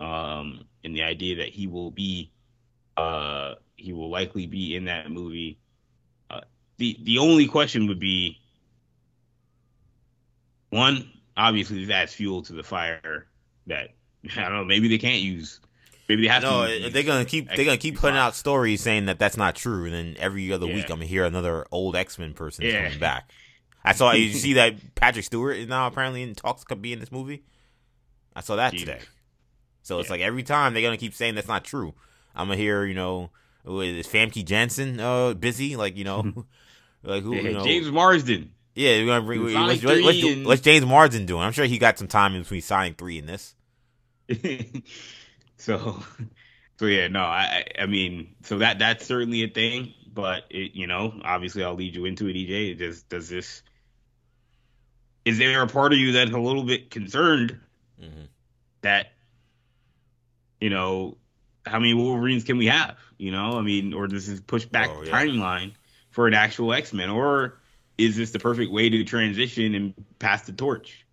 um, and the idea that he will be, uh, he will likely be in that movie. Uh, the the only question would be, one, obviously that's fuel to the fire that I don't know. Maybe they can't use. Maybe they have no, to. they're gonna keep. They're gonna keep putting out stories saying that that's not true, and then every other Yeah. week I'm gonna hear another old X Men person Yeah. coming back. I saw. you see that Patrick Stewart is now apparently in talks to be in this movie. I saw that today. So it's like every time they're gonna keep saying that's not true. I'm gonna hear, you know, is Famke Janssen uh, busy? Like you know, like who? Yeah, you know, James Marsden. yeah, we're gonna bring. What's, what's, what's, and- what's James Marsden doing? I'm sure he got some time in between Sonic Three and this. so, so yeah, no, I, I I mean, so that that's certainly a thing, but it, you know, obviously, I'll lead you into it, EJ. Does does this? Is there a part of you that's a little bit concerned hmm that, you know, how many Wolverines can we have? You know, I mean, or does this push back Oh, the yeah. timeline for an actual X Men, or is this the perfect way to transition and pass the torch?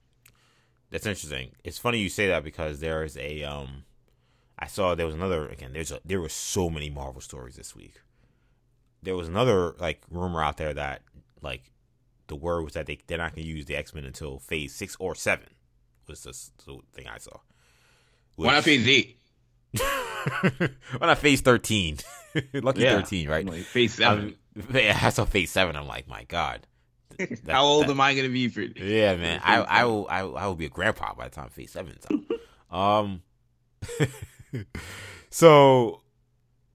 That's interesting. It's funny you say that because there is a um I saw there was another again, there's a there were so many Marvel stories this week. There was another like rumor out there that like the word was that they they're not gonna use the X Men until phase six or seven was the, the thing I saw. Why not phase eight? Why not phase thirteen? Lucky Yeah. thirteen, right? Like phase seven. Yeah, I saw phase seven. I'm like, my God. That- How old that- am I gonna be for? yeah, man. I I will I, I will be a grandpa by the time Phase Seven's out. um, so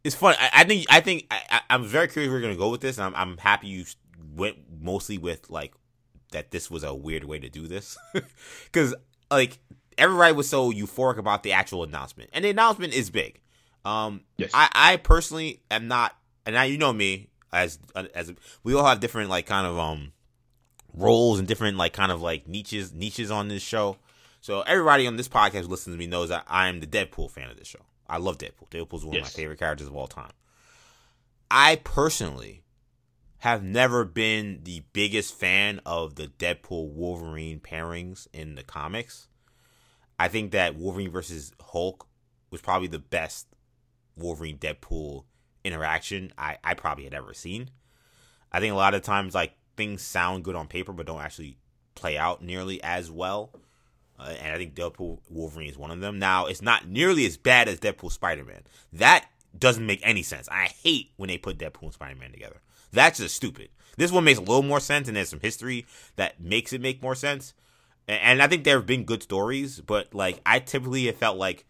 it's fun. I, I think I think I, I, I'm very curious where we're gonna go with this. I'm I'm happy you went mostly with like that. This was a weird way to do this because like everybody was so euphoric about the actual announcement, and the announcement is big. Um, Yes. I I personally am not, and now you know me as as we all have different like kind of um roles and different like kind of like niches niches on this show. So everybody on this podcast listens to me knows that I am the Deadpool fan of this show. I love Deadpool. Deadpool's one of my favorite characters of all time. I personally have never been the biggest fan of the Deadpool Wolverine pairings in the comics. I think that Wolverine versus Hulk was probably the best Wolverine Deadpool interaction I, I probably had ever seen. I think a lot of times like things sound good on paper but don't actually play out nearly as well. uh, and I think Deadpool Wolverine is one of them. Now, it's not nearly as bad as Deadpool Spider Man. That doesn't make any sense. I hate when they put Deadpool and Spider Man together. That's just stupid. This one makes a little more sense, and there's some history that makes it make more sense. And, I think there have been good stories, but like I typically have felt like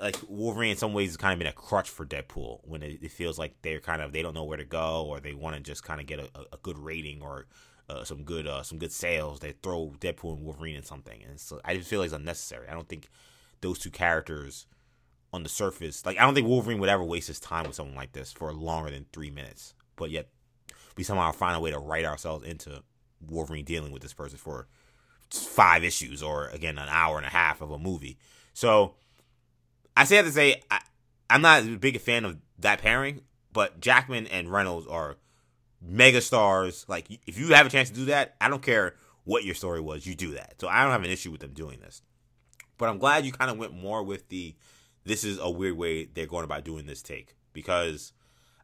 like Wolverine in some ways has kind of been a crutch for Deadpool when it, it feels like they're kind of they don't know where to go or they want to just kind of get a, a, good rating or uh, some good uh, some good sales. They throw Deadpool and Wolverine in something, and so I just feel like it's unnecessary. I don't think those two characters on the surface, like I don't think Wolverine would ever waste his time with someone like this for longer than three minutes. But yet we somehow find a way to write ourselves into Wolverine dealing with this person for five issues or again an hour and a half of a movie. So I say have to say I, I'm not as big a fan of that pairing, but Jackman and Reynolds are mega stars. Like if you have a chance to do that, I don't care what your story was, you do that. So I don't have an issue with them doing this. But I'm glad you kind of went more with the this is a weird way they're going about doing this take because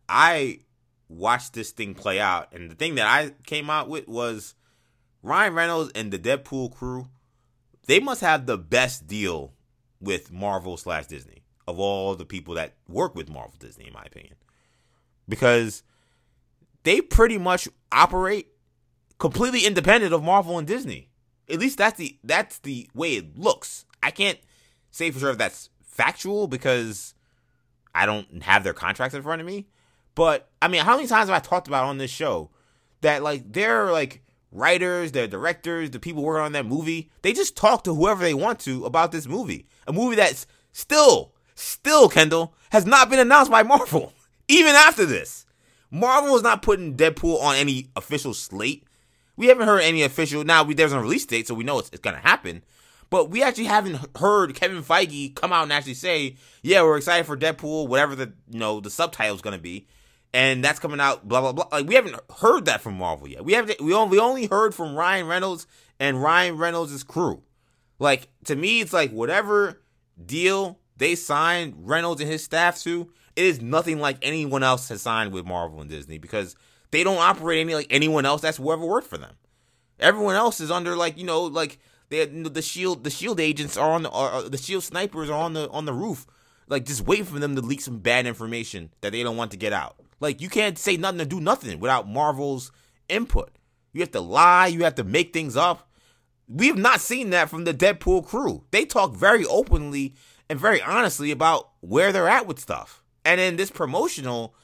I watched this thing play out and the thing that I came out with was Ryan Reynolds and the Deadpool crew, they must have the best deal with Marvel slash Disney of all the people that work with Marvel Disney, in my opinion, because they pretty much operate completely independent of Marvel and Disney. At least that's the that's the way it looks. I can't say for sure if that's factual because I don't have their contracts in front of me. But I mean, how many times have I talked about on this show that like they're like writers, their directors, the people working on that movie, they just talk to whoever they want to about this movie. A movie that's still, still, Kendall, has not been announced by Marvel. Even after this. Marvel is not putting Deadpool on any official slate. We haven't heard any official. Now, we, there's a release date, so we know it's, it's going to happen. But we actually haven't heard Kevin Feige come out and actually say, yeah, we're excited for Deadpool, whatever the, you know, the subtitle is going to be and that's coming out. Blah blah blah. Like we haven't heard that from Marvel yet. We haven't. We only, we only heard from Ryan Reynolds and Ryan Reynolds' crew. Like to me, it's like whatever deal they signed Reynolds and his staff to, it is nothing like anyone else has signed with Marvel and Disney because they don't operate any like anyone else that's whoever worked for them. Everyone else is under like you know like they the shield the shield agents are on the are, the shield snipers are on the on the roof like just wait for them to leak some bad information that they don't want to get out. Like you can't say nothing to do nothing without Marvel's input. You have to lie, you have to make things up. We've not seen that from the Deadpool crew. They talk very openly and very honestly about where they're at with stuff. And in this promotional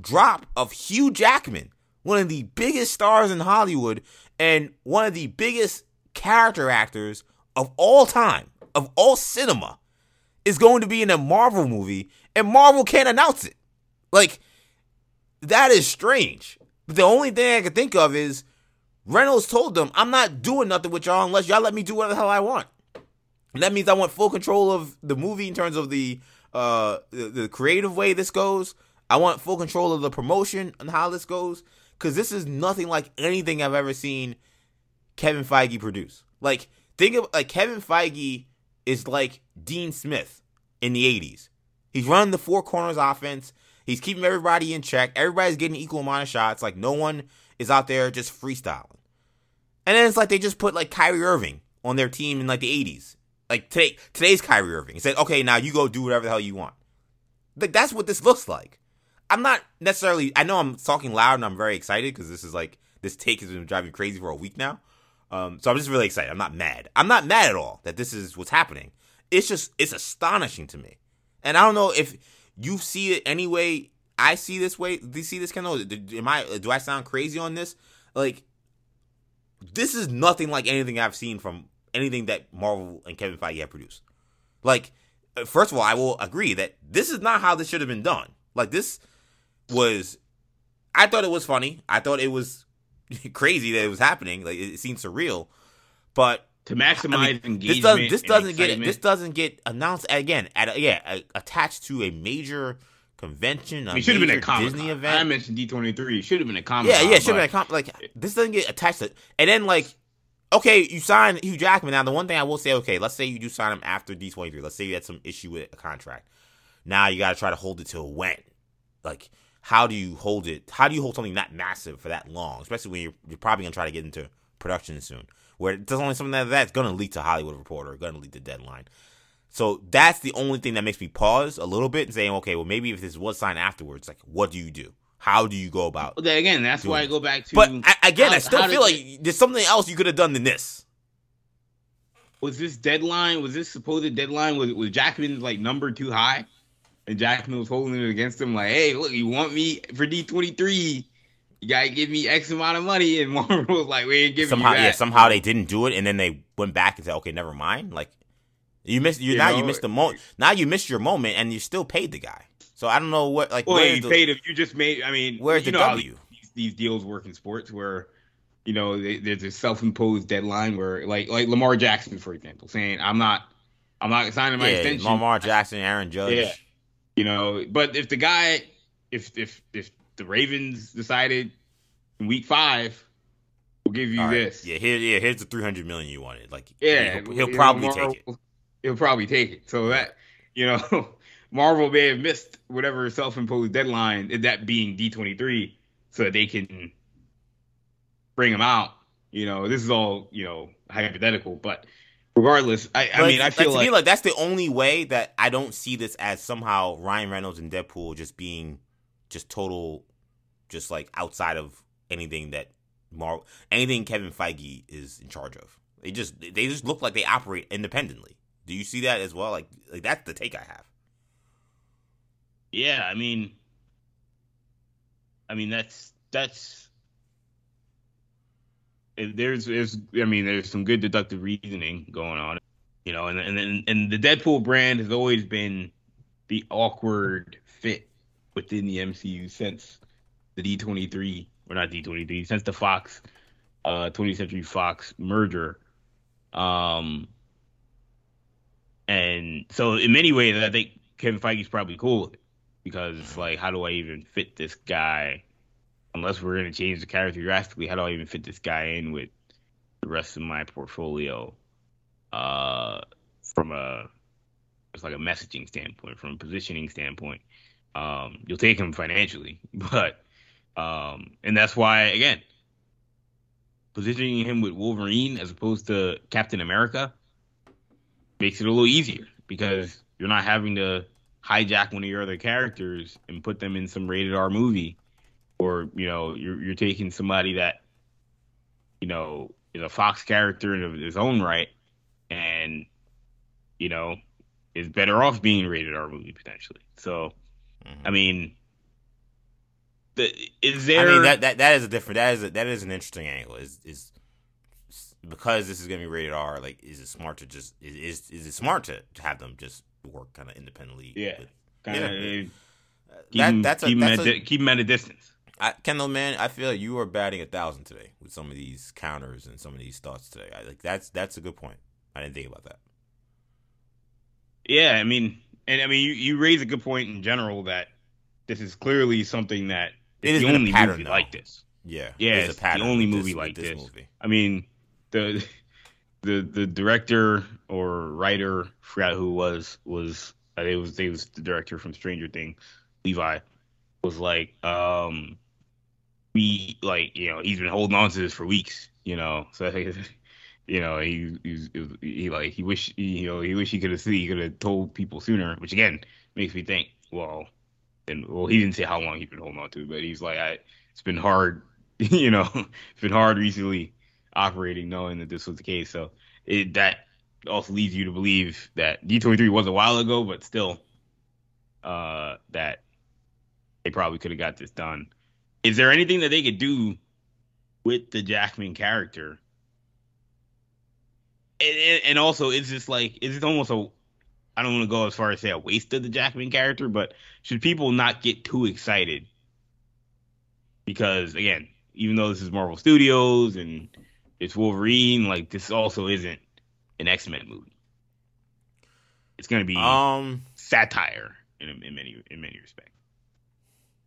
drop of Hugh Jackman, one of the biggest stars in Hollywood and one of the biggest character actors of all time, of all cinema, is going to be in a Marvel movie, and Marvel can't announce it. Like, that is strange. But the only thing I can think of is Reynolds told them, I'm not doing nothing with y'all unless y'all let me do whatever the hell I want. And that means I want full control of the movie in terms of the uh the, the creative way this goes. I want full control of the promotion and how this goes. Cause this is nothing like anything I've ever seen Kevin Feige produce. Like, think of like Kevin Feige is like Dean Smith in the 80s. He's running the four corners offense. He's keeping everybody in check. Everybody's getting equal amount of shots. Like no one is out there just freestyling. And then it's like they just put like Kyrie Irving on their team in like the 80s. Like today, today's Kyrie Irving. He said, okay, now you go do whatever the hell you want. Like that's what this looks like. I'm not necessarily. I know I'm talking loud and I'm very excited because this is like this take has been driving crazy for a week now. Um, so I'm just really excited. I'm not mad. I'm not mad at all that this is what's happening. It's just it's astonishing to me, and I don't know if you see it anyway. I see this way. Do you see this of? Am I? Do I sound crazy on this? Like, this is nothing like anything I've seen from anything that Marvel and Kevin Feige have produced. Like, uh, first of all, I will agree that this is not how this should have been done. Like, this was. I thought it was funny. I thought it was crazy that it was happening. Like, it seemed surreal, but to maximize I mean, engagement. This doesn't, this doesn't get this doesn't get announced again at a, yeah attached to a major convention. it should have been a Comic Disney event. I mentioned D twenty three. Should have been a comic. Yeah, yeah, should have been a comic. Like this doesn't get attached to. And then like, okay, you sign Hugh Jackman. Now the one thing I will say, okay, let's say you do sign him after D twenty three. Let's say you had some issue with a contract. Now you got to try to hold it till when? Like, how do you hold it? How do you hold something that massive for that long? Especially when you're, you're probably gonna try to get into production soon where it does only something like that's gonna lead to Hollywood Reporter, gonna lead to Deadline. So that's the only thing that makes me pause a little bit and saying, okay, well maybe if this was signed afterwards, like what do you do? How do you go about? Okay, again, that's why I go back to. But I, again, how, I still feel like there's something else you could have done than this. Was this deadline? Was this supposed deadline? Was was Jackman's like number too high? And Jackman was holding it against him, like, "Hey, look, you want me for D twenty three? You gotta give me X amount of money." And Marvel was like, "We ain't giving somehow, you that." Yeah, somehow they didn't do it, and then they went back and said, "Okay, never mind." Like, you missed. You, you now know, you missed the moment. Now you missed your moment, and you still paid the guy. So I don't know what like. Well, you the, paid if You just made. I mean, where's the W? These, these, deals work in sports where, you know, they, there's a self-imposed deadline where, like, like Lamar Jackson, for example, saying, "I'm not, I'm not signing my yeah, extension." Lamar Jackson, Aaron Judge. Yeah, you know, but if the guy, if if if the Ravens decided in week five, we'll give you right. this. Yeah, here, yeah, here's the three hundred million you wanted. Like, yeah, he'll, he'll probably take it. He'll probably take it. So that you know. Marvel may have missed whatever self-imposed deadline, that being D23, so that they can bring him out. You know, this is all you know hypothetical, but regardless, I, I mean, I feel like, me like that's the only way that I don't see this as somehow Ryan Reynolds and Deadpool just being just total, just like outside of anything that Marvel, anything Kevin Feige is in charge of. They just they just look like they operate independently. Do you see that as well? Like, like that's the take I have. Yeah, I mean, I mean that's that's there's there's I mean there's some good deductive reasoning going on, you know, and and and the Deadpool brand has always been the awkward fit within the MCU since the D23 or not D23 since the Fox uh 20th Century Fox merger. Um and so in many ways I think Kevin Feige's probably cool because like, how do I even fit this guy? Unless we're gonna change the character drastically, how do I even fit this guy in with the rest of my portfolio? Uh, from a it's like a messaging standpoint, from a positioning standpoint, um, you'll take him financially, but um, and that's why again, positioning him with Wolverine as opposed to Captain America makes it a little easier because you're not having to hijack one of your other characters and put them in some rated R movie, or you know you're you're taking somebody that you know is a Fox character in his own right, and you know is better off being rated R movie potentially. So, mm-hmm. I mean. The, is there? I mean that, that that is a different that is a, that is an interesting angle. Is is because this is going to be rated R? Like, is it smart to just is is, is it smart to, to have them just work kind of independently. Yeah, kind of. Yeah. That, that's keep, a, that's a, keep them at a distance. I, Kendall, man, I feel like you are batting a thousand today with some of these counters and some of these thoughts today. I, like that's that's a good point. I didn't think about that. Yeah, I mean, and I mean, you, you raise a good point in general that this is clearly something that it is the only movie though. like this. Yeah, yeah, it's, it's the only movie this, like this. this. Movie. I mean, the the the director or writer, forgot who was was uh, it was it was the director from Stranger Things, Levy, was like, um, we like you know he's been holding on to this for weeks, you know, so you know he he, he like he wish you know he wish he could have he could have told people sooner, which again makes me think, well, and well he didn't say how long he's been holding on to, but he's like, I, it's been hard, you know, it's been hard recently operating knowing that this was the case. So it, that also leads you to believe that D23 was a while ago, but still, uh, that they probably could have got this done. Is there anything that they could do with the Jackman character? And, and also, is this like, is it almost a, I don't want to go as far as say a waste of the Jackman character, but should people not get too excited? Because again, even though this is Marvel Studios and it's Wolverine. Like this also isn't an X Men movie. It's gonna be um satire in, in many in many respects.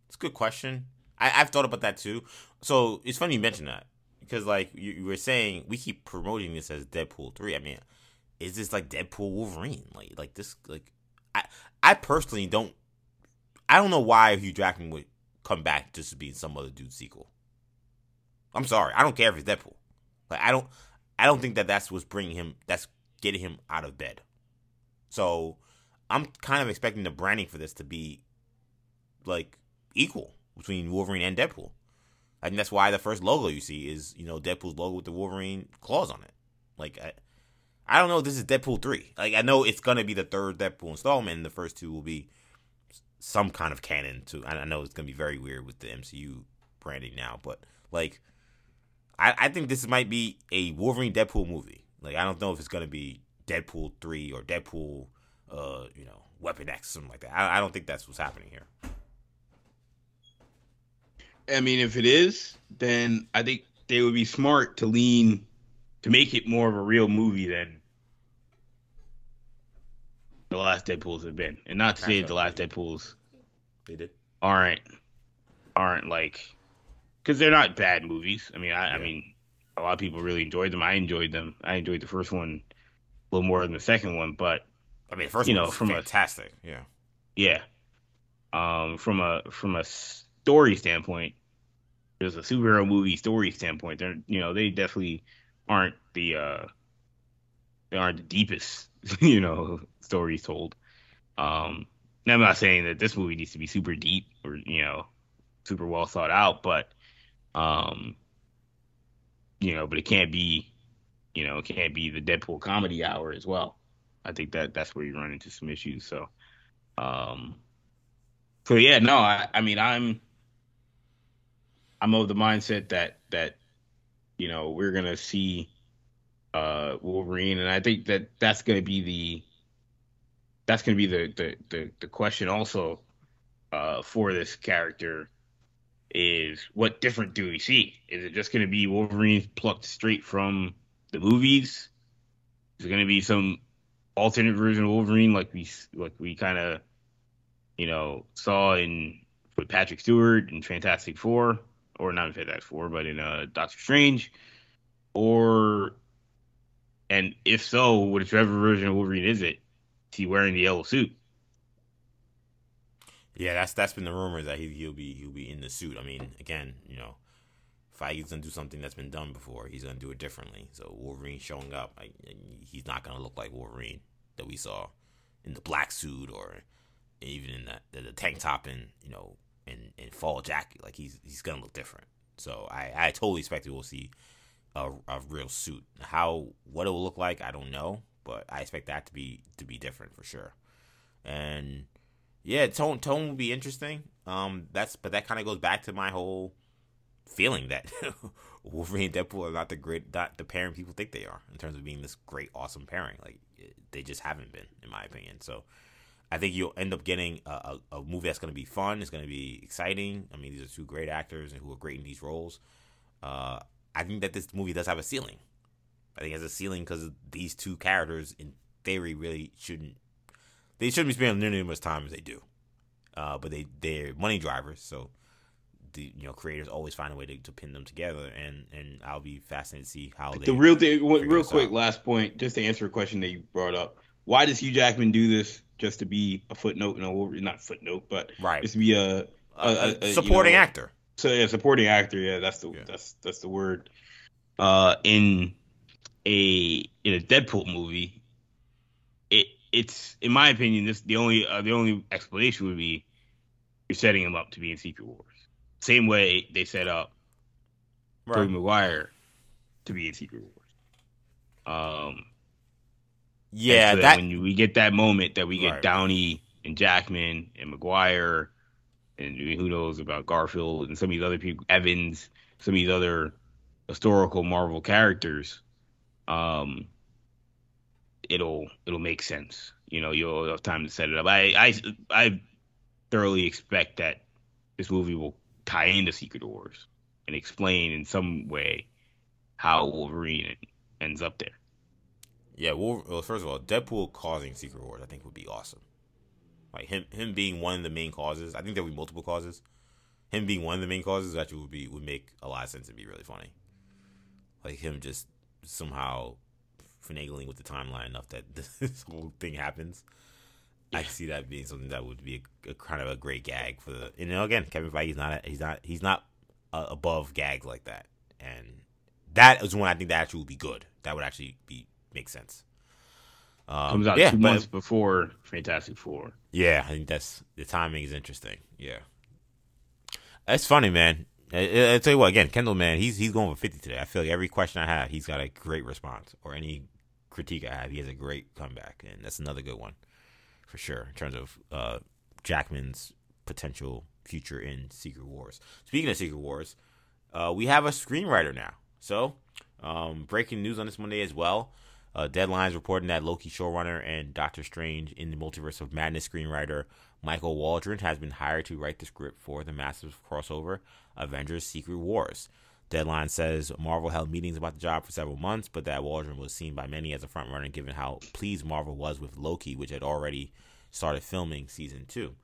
It's a good question. I, have thought about that too. So it's funny you mentioned that because like you, you, were saying, we keep promoting this as Deadpool three. I mean, is this like Deadpool Wolverine? Like like this like I I personally don't. I don't know why Hugh Jackman would come back just to be some other dude's sequel. I'm sorry. I don't care if it's Deadpool. Like I don't, I don't think that that's what's bringing him. That's getting him out of bed. So I'm kind of expecting the branding for this to be like equal between Wolverine and Deadpool. I think that's why the first logo you see is you know Deadpool's logo with the Wolverine claws on it. Like I, I don't know if this is Deadpool three. Like I know it's gonna be the third Deadpool installment. and The first two will be some kind of canon to. I know it's gonna be very weird with the MCU branding now, but like I, I think this might be a Wolverine Deadpool movie. Like I don't know if it's gonna be Deadpool three or Deadpool, uh, you know, Weapon X, or something like that. I, I don't think that's what's happening here. I mean, if it is, then I think they would be smart to lean to make it more of a real movie than the last Deadpool's have been. And not to say the last Deadpool's they did aren't aren't like because they're not bad movies. I mean, I, yeah. I mean, a lot of people really enjoyed them. I enjoyed them. I enjoyed the first one a little more than the second one, but I mean, first you know, from fantastic, a, yeah, yeah. Um, from a from a story standpoint, there's a superhero movie story standpoint. They're you know they definitely aren't the uh they aren't the deepest you know stories told. Um, I'm not saying that this movie needs to be super deep or you know super well thought out, but um, you know, but it can't be you know, it can't be the Deadpool comedy hour as well. I think that that's where you run into some issues. So, um, so yeah, no, I, I mean, I'm, I'm of the mindset that that, you know, we're gonna see, uh, Wolverine, and I think that that's gonna be the, that's gonna be the the the, the question also, uh, for this character is what different do we see? Is it just gonna be Wolverine plucked straight from the movies? Is it gonna be some alternate version of Wolverine, like we like we kind of you know saw in with Patrick Stewart in Fantastic Four, or not in Fantastic Four, but in uh, Doctor Strange, or and if so, whichever version of Wolverine is it? Is he wearing the yellow suit? Yeah, that's that's been the rumors that he he'll be he'll be in the suit. I mean, again, you know, Feige's gonna do something that's been done before. He's gonna do it differently. So Wolverine showing up, like, he's not gonna look like Wolverine that we saw in the black suit or even in the, the, the tank top and you know in, in fall jacket. Like he's he's gonna look different. So I I totally expect we'll see a, a real suit. How what it will look like, I don't know, but I expect that to be to be different for sure. And yeah, tone tone will be interesting. Um, that's but that kind of goes back to my whole feeling that Wolverine and Deadpool are not the great, not the pairing people think they are in terms of being this great, awesome pairing. Like they just haven't been, in my opinion. So I think you'll end up getting a, a, a movie that's going to be fun. It's going to be exciting. I mean, these are two great actors and who are great in these roles. Uh, I think that this movie does have a ceiling. I think it has a ceiling because these two characters, in theory, really shouldn't. They shouldn't be spending nearly as much time as they do. Uh, but they they're money drivers, so the you know creators always find a way to, to pin them together, and and I'll be fascinated to see how they. The real thing, real quick, out. last point, just to answer a question that you brought up. Why does Hugh Jackman do this? Just to be a footnote, no, not footnote, but right, just to be a, a, a, a supporting you know, actor. So yeah, supporting actor. Yeah, that's the yeah. that's that's the word. Uh, in a in a Deadpool movie, it it's in my opinion this the only uh, the only explanation would be you're setting him up to be in Secret Wars. Same way they set up right. Tobey Maguire to be in Secret Wars. Um, yeah, so that, when you, we get that moment that we get right. Downey and Jackman and Maguire and who knows about Garfield and some of these other people, Evans, some of these other historical Marvel characters, um, it'll it'll make sense. You know, you'll have time to set it up. I I I thoroughly expect that this movie will tie into Secret Wars and explain in some way how Wolverine ends up there. Yeah, well, first of all, Deadpool causing Secret Wars, I think, would be awesome. Like him, him being one of the main causes. I think there would be multiple causes. Him being one of the main causes actually would be would make a lot of sense and be really funny. Like him just somehow finagling with the timeline enough that this whole thing happens. I see that being something that would be a, a, kind of a great gag for the. You know, again, Kevin Feige's not a, he's not he's not uh, above gags like that, and that is when I think that actually would be good. That would actually be make sense. Um, Comes out yeah, two months before Fantastic Four. Yeah, I think that's the timing is interesting. Yeah, that's funny, man. I, I, tell you what, again, Kendall, man, he's he's going for fifty today. I feel like every question I have, he's got a great response, or any critique I have, he has a great comeback, and that's another good one for sure in terms of uh, Jackman's potential future in Secret Wars. Speaking of Secret Wars, uh, we have a screenwriter now. So, um, breaking news on this Monday as well. Uh, Deadline's reporting that Loki showrunner and Doctor Strange in the Multiverse of Madness screenwriter Michael Waldron has been hired to write the script for the massive crossover Avengers Secret Wars. Deadline says Marvel held meetings about the job for several months, but that Waldron was seen by many as a frontrunner given how pleased Marvel was with Loki, which had already started filming season two.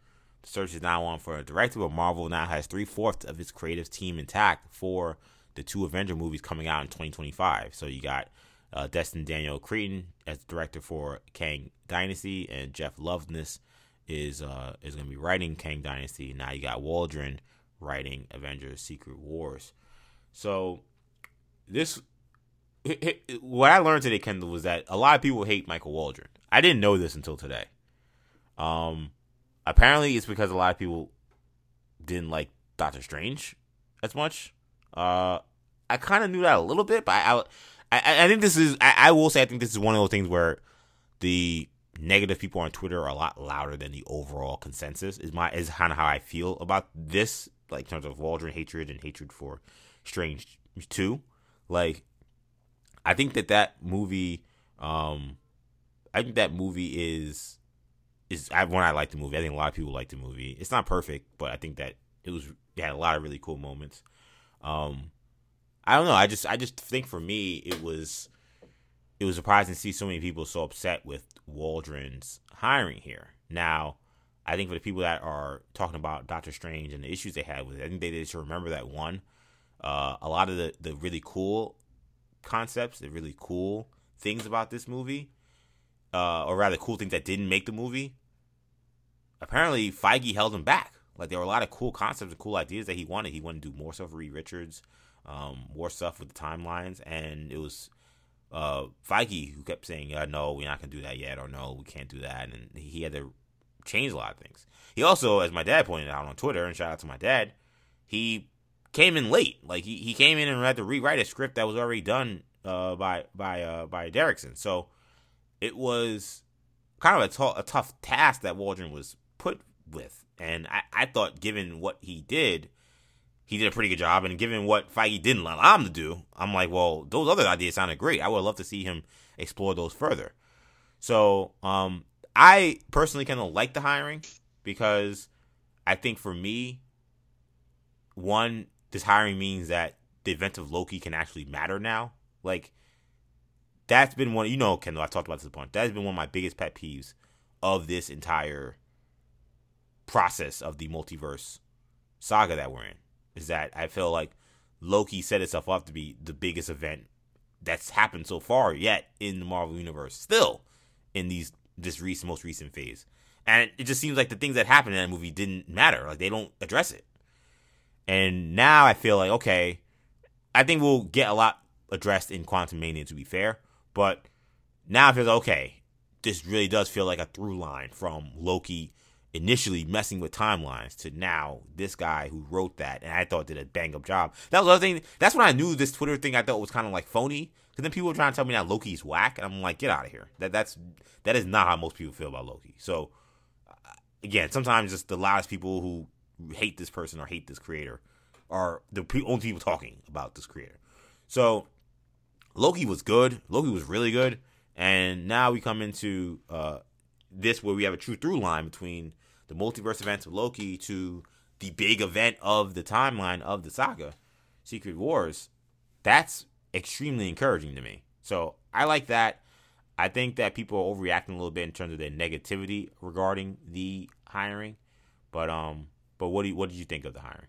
The search is now on for a director, but Marvel now has three fourths of its creative team intact for the two Avenger movies coming out in 2025. So you got uh, Destin Daniel Cretton as director for Kang Dynasty, and Jeff Loveness is uh, is going to be writing Kang Dynasty. Now you got Waldron writing Avengers: Secret Wars. So this, what I learned today, Kendall, was that a lot of people hate Michael Waldron. I didn't know this until today. Um, apparently it's because a lot of people didn't like Doctor Strange as much. Uh, I kind of knew that a little bit, but I, I, I think this is. I, I will say I think this is one of those things where the negative people on Twitter are a lot louder than the overall consensus. Is my is kind of how I feel about this, like in terms of Waldron hatred and hatred for Strange too. Like, I think that that movie, um, I think that movie is is I, when I like the movie. I think a lot of people like the movie. It's not perfect, but I think that it was it had a lot of really cool moments. Um, I don't know. I just I just think for me it was it was surprising to see so many people so upset with Waldron's hiring here. Now, I think for the people that are talking about Doctor Strange and the issues they had with it, I think they should remember that one, uh, a lot of the the really cool concepts, the really cool things about this movie, uh, or rather cool things that didn't make the movie, apparently Feige held him back. Like there were a lot of cool concepts and cool ideas that he wanted. He wanted to do more stuff with Reed Richards, um, more stuff with the timelines, and it was uh, Feige who kept saying, "No, we're not gonna do that yet," or "No, we can't do that," and he had to change a lot of things. He also, as my dad pointed out on Twitter, and shout out to my dad, he came in late. Like he, he came in and had to rewrite a script that was already done uh, by by uh, by Derrickson. So it was kind of a, t- a tough task that Waldron was put with. And I, I thought, given what he did, he did a pretty good job. And given what Feige didn't allow him to do, I'm like, well, those other ideas sounded great. I would love to see him explore those further. So um, I personally kind of like the hiring because I think for me, one, this hiring means that the event of Loki can actually matter now. Like, that's been one, you know, Kendall, I've talked about this a bunch. That's been one of my biggest pet peeves of this entire process of the multiverse saga that we're in. Is that I feel like Loki set itself up to be the biggest event that's happened so far yet in the Marvel universe. Still in these this recent most recent phase. And it just seems like the things that happened in that movie didn't matter. Like they don't address it. And now I feel like, okay, I think we'll get a lot addressed in Quantumania to be fair. But now I feel like, okay, this really does feel like a through line from Loki initially messing with timelines to now this guy who wrote that and I thought did a bang up job. That was the other thing. That's when I knew this Twitter thing I thought was kind of like phony. Because then people were trying to tell me that Loki's whack, and I'm like, get out of here. That that's that is not how most people feel about Loki. So uh, again, sometimes just the loudest people who hate this person or hate this creator are the only people talking about this creator. So Loki was good. Loki was really good. And now we come into uh, this where we have a true through line between the multiverse events of Loki to the big event of the timeline of the saga, Secret Wars. That's extremely encouraging to me. So I like that. I think that people are overreacting a little bit in terms of their negativity regarding the hiring. But um, but what do you, what did you think of the hiring?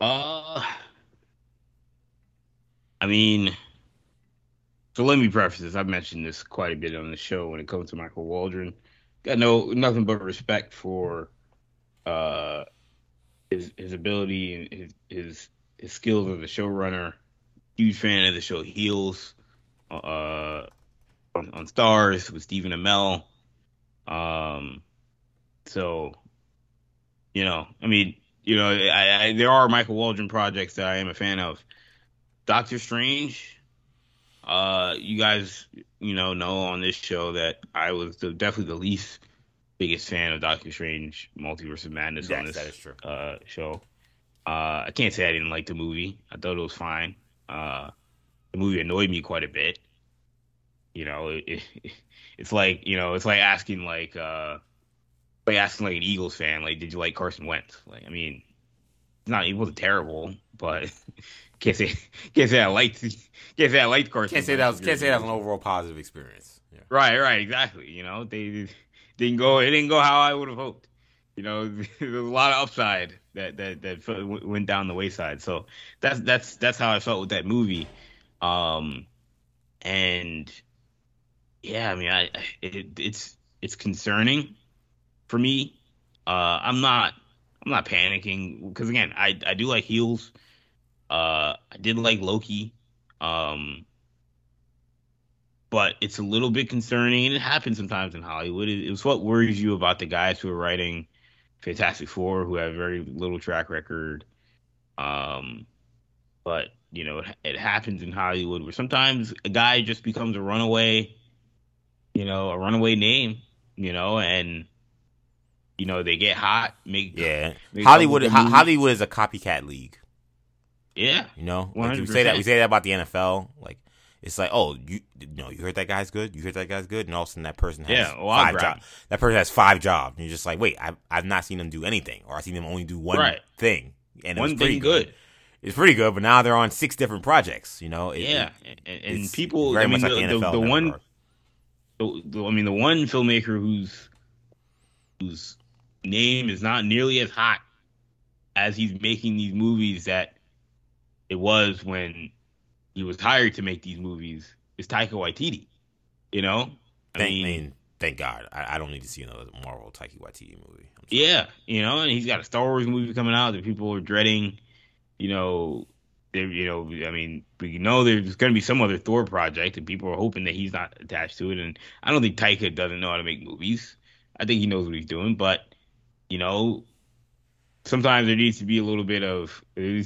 Uh, I mean, so let me preface this. I've mentioned this quite a bit on the show when it comes to Michael Waldron. Got no nothing but respect for uh his his ability and his his skills as a showrunner. Huge fan of the show Heels, uh, on, on Starz with Stephen Amell. Um, so, you know, I mean, you know, I, I, there are Michael Waldron projects that I am a fan of. Doctor Strange, uh, you guys, you know, know on this show that I was the, definitely the least biggest fan of Doctor Strange Multiverse of Madness Yes, on this that is true. Uh, show. Uh, I can't say I didn't like the movie. I thought it was fine. Uh, the movie annoyed me quite a bit. You know, it, it, it's like you know, it's like asking like uh, like asking like an Eagles fan, like, did you like Carson Wentz? Like, I mean, not he wasn't terrible, but can't say can't say I liked can't say I liked Carson. Can't say that was can't say that was an overall positive experience. Yeah. Right, right, exactly. You know, they didn't go. It didn't go how I would have hoped. You know, there's a lot of upside that that that went down the wayside. So that's that's that's how I felt with that movie. Um, and yeah, I mean, I it, it's it's concerning for me. Uh, I'm not I'm not panicking because again, I I do like heels. Uh, I did like Loki. Um, but it's a little bit concerning, and it happens sometimes in Hollywood. It, it's what worries you about the guys who are writing Fantastic Four, who have very little track record. Um, but you know, it, it happens in Hollywood where sometimes a guy just becomes a runaway, you know, a runaway name, you know, and you know they get hot, make Yeah, make Hollywood. Ho- Hollywood is a copycat league. yeah, You know, like we say that we say that about the NFL. Like it's like, oh, you, you know, you heard that guy's good. You heard that guy's good, and all of a sudden that person has Yeah, well, five jobs. That person has five jobs, and you're just like, wait, I've I've not seen them do anything, or I've seen them only do one Right. thing, and one pretty thing good. It's pretty good, but now they're on six different projects. You know, It- yeah, it- and, and people. I mean, the, like the, the one the, the- I mean, the one filmmaker who's whose name is not nearly as hot as he's making these movies that it was when he was hired to make these movies is Taika Waititi. You know, I Thank, mean, thank God, I, I don't need to see another Marvel Taika Waititi movie. Yeah, you know, and he's got a Star Wars movie coming out that people are dreading. You know, they, you know, I mean, we know there's going to be some other Thor project, and people are hoping that he's not attached to it. And I don't think Taika doesn't know how to make movies. I think he knows what he's doing, but you know, sometimes there needs to be a little bit of we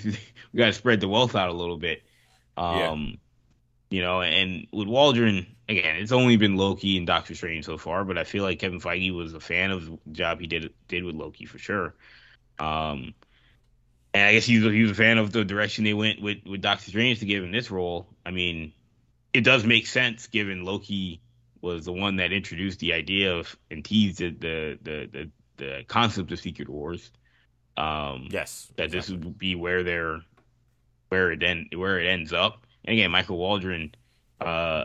got to spread the wealth out a little bit. Um, you know, and with Waldron, again, it's only been Loki and Doctor Strange so far, but I feel like Kevin Feige was a fan of the job he did did with Loki for sure. Um, and I guess he was, he was a fan of the direction they went with with Doctor Strange to give him this role. I mean, it does make sense given Loki was the one that introduced the idea of and teased the the the, the, the concept of Secret Wars. Um, Yes, that this would be where they're where it end where it ends up. And again, Michael Waldron, uh,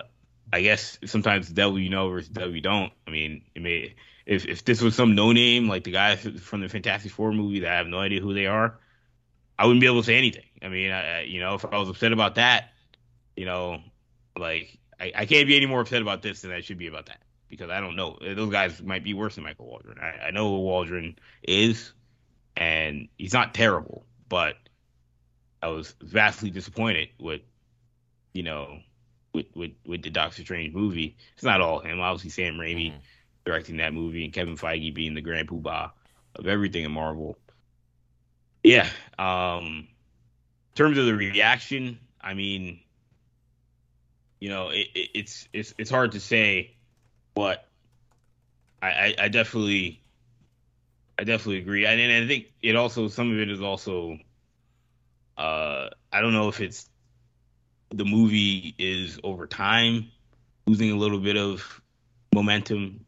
I guess sometimes the devil you know versus the devil you don't. I mean, it may if if this was some no name like the guys from the Fantastic Four movie that I have no idea who they are, I wouldn't be able to say anything. I mean, I- you know, if I was upset about that, you know, like I, I can't be any more upset about this than I should be about that because I don't know. Those guys might be worse than Michael Waldron. I, I know who Waldron is, and he's not terrible, but I was vastly disappointed with, you know, with with with the Doctor Strange movie. It's not all him. Obviously, Sam Raimi Mhm. directing that movie, and Kevin Feige being the grand poobah of everything in Marvel. Yeah. Um, in terms of the reaction, I mean, you know, it, it, it's it's it's hard to say, but I, I, I definitely I definitely agree, and, and I think it also some of it is also uh I don't know if it's the movie is over time losing a little bit of momentum.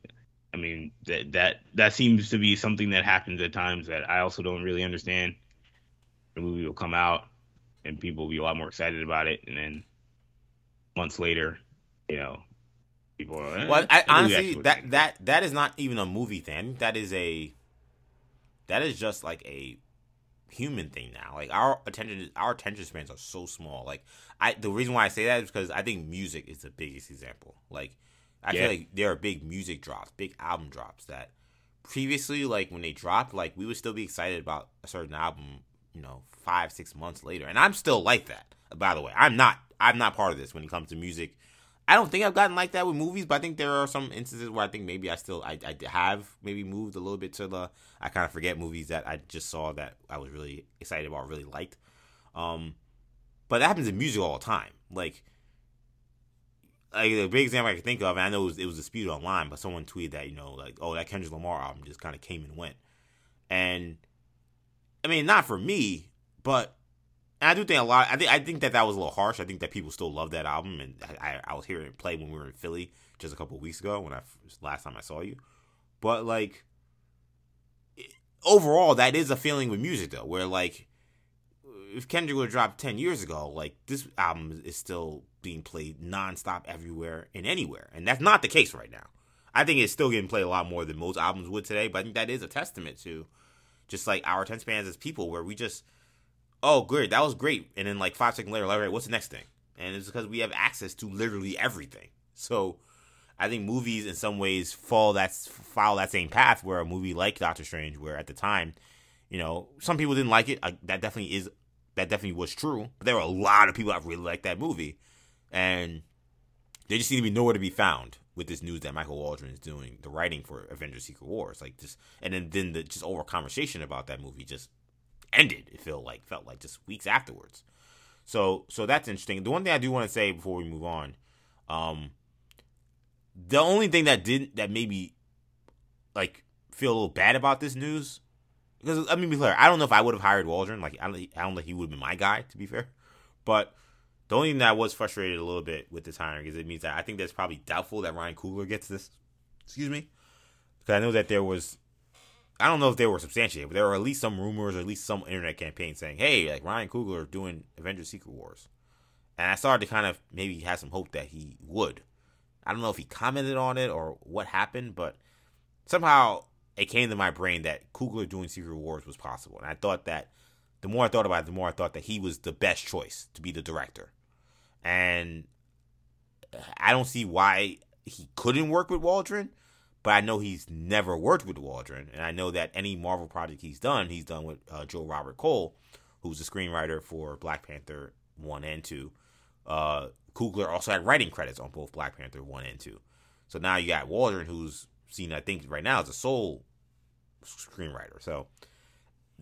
I mean that that that seems to be something that happens at times that I also don't really understand. The movie will come out and people will be a lot more excited about it, and then months later, you know, people are. Well, I, honestly, that that that is not even a movie thing. That is a that is just like a human thing now. Like our attention, our attention spans are so small. Like I, the reason why I say that is because I think music is the biggest example. Like I Yeah. feel like there are big music drops, big album drops that previously, like when they dropped, like we would still be excited about a certain album you know, five, six months later. And I'm still like that. By the way, I'm not. I'm not part of this when it comes to music. I don't think I've gotten like that with movies, but I think there are some instances where I think maybe I still I, I have maybe moved a little bit to the I kind of forget movies that I just saw that I was really excited about, really liked. Um, but that happens in music all the time. Like, like the big example I can think of, and I know it was, it was disputed online, but someone tweeted that you know like oh that Kendrick Lamar album just kind of came and went, and I mean not for me, but and I do think a lot. I think I think that that was a little harsh. I think that people still love that album, and I, I was hearing it play when we were in Philly just a couple weeks ago when I last time I saw you. But like overall, that is a feeling with music though, where like if Kendrick would have dropped ten years ago, like this album is still being played nonstop everywhere and anywhere, and that's not the case right now. I think it's still getting played a lot more than most albums would today, but I think that is a testament to just like our attention spans as people, where we just, oh, good, that was great, and then like five seconds later, like, right, what's the next thing? And it's because we have access to literally everything. So I think movies in some ways fall that follow that same path where a movie like Doctor Strange, where at the time, you know, some people didn't like it. I, that definitely is that definitely was true. But there were a lot of people that really liked that movie, and they just seem to be nowhere to be found with this news that Michael Waldron is doing the writing for Avengers: Secret Wars. Like just, and then then the just over conversation about that movie just ended. It felt like felt like just weeks afterwards. So so that's interesting. The one thing I do want to say before we move on, um, the only thing that didn't that made me like feel a little bad about this news because let me be clear, I don't know if I would have hired Waldron. Like I don't, I don't think he would have been my guy to be fair, but the only thing that I was frustrated a little bit with this hiring is it means that I think that's probably doubtful that Ryan Coogler gets this. Excuse me, because I know that there was. I don't know if they were substantiated, but there were at least some rumors or at least some internet campaign saying, "Hey, like Ryan Coogler doing Avengers: Secret Wars," and I started to kind of maybe have some hope that he would. I don't know if he commented on it or what happened, but somehow it came to my brain that Coogler doing Secret Wars was possible. And I thought that the more I thought about it, the more I thought that he was the best choice to be the director. And I don't see why he couldn't work with Waldron, but I know he's never worked with Waldron. And I know that any Marvel project he's done, he's done with uh, Joe Robert Cole, who's the screenwriter for Black Panther 1 and 2. Uh, Coogler also had writing credits on both Black Panther 1 and 2. So now you got Waldron, who's seen, I think, right now as a sole screenwriter. So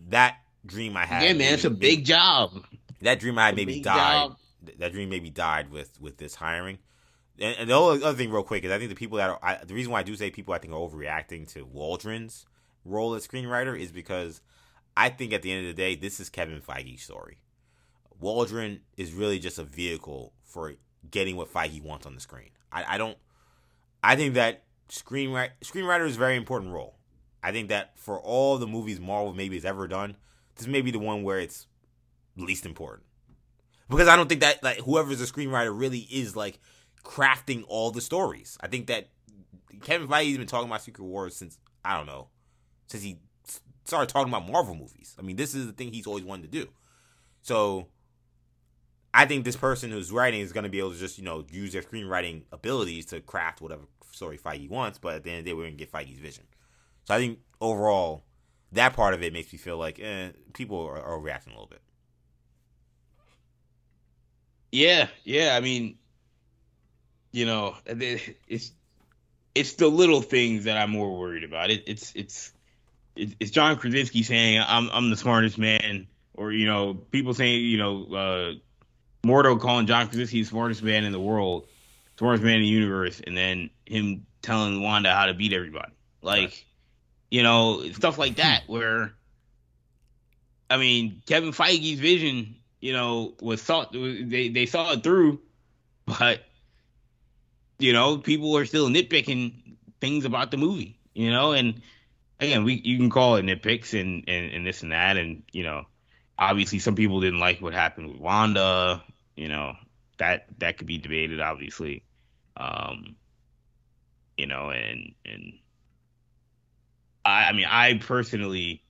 that dream I had. Yeah, man, maybe, it's a big maybe, job. That dream I had maybe died. Job. That dream maybe died with with this hiring. And, and the other thing, real quick, is I think the people that are I, the reason why I do say people I think are overreacting to Waldron's role as screenwriter is because I think at the end of the day, this is Kevin Feige's story. Waldron is really just a vehicle for getting what Feige wants on the screen. I, I don't. I think that screenwriter screenwriter is a very important role. I think that for all the movies Marvel maybe has ever done, this may be the one where it's least important. Because I don't think that like whoever's a screenwriter really is like crafting all the stories. I think that Kevin Feige's been talking about Secret Wars since I don't know, since he started talking about Marvel movies. I mean, this is the thing he's always wanted to do. So I think this person who's writing is going to be able to just you know use their screenwriting abilities to craft whatever story Feige wants. But at the end of the day, we're going to get Feige's vision. So I think overall, that part of it makes me feel like eh, people are, are reacting a little bit. Yeah, yeah. I mean, you know, it's it's the little things that I'm more worried about. It, it's it's it's John Krasinski saying I'm I'm the smartest man, or you know, people saying you know. Uh, Mordo calling John Krasinski the smartest man in the world, smartest man in the universe, and then him telling Wanda how to beat everybody. Like, right. you know, stuff like that where I mean, Kevin Feige's vision, you know, was thought they they saw it through, but you know, people are still nitpicking things about the movie, you know, and again, we you can call it nitpicks and, and, and this and that, and you know, obviously some people didn't like what happened with Wanda, you know, that that could be debated, obviously. Um, you know, and and I, I mean, I personally,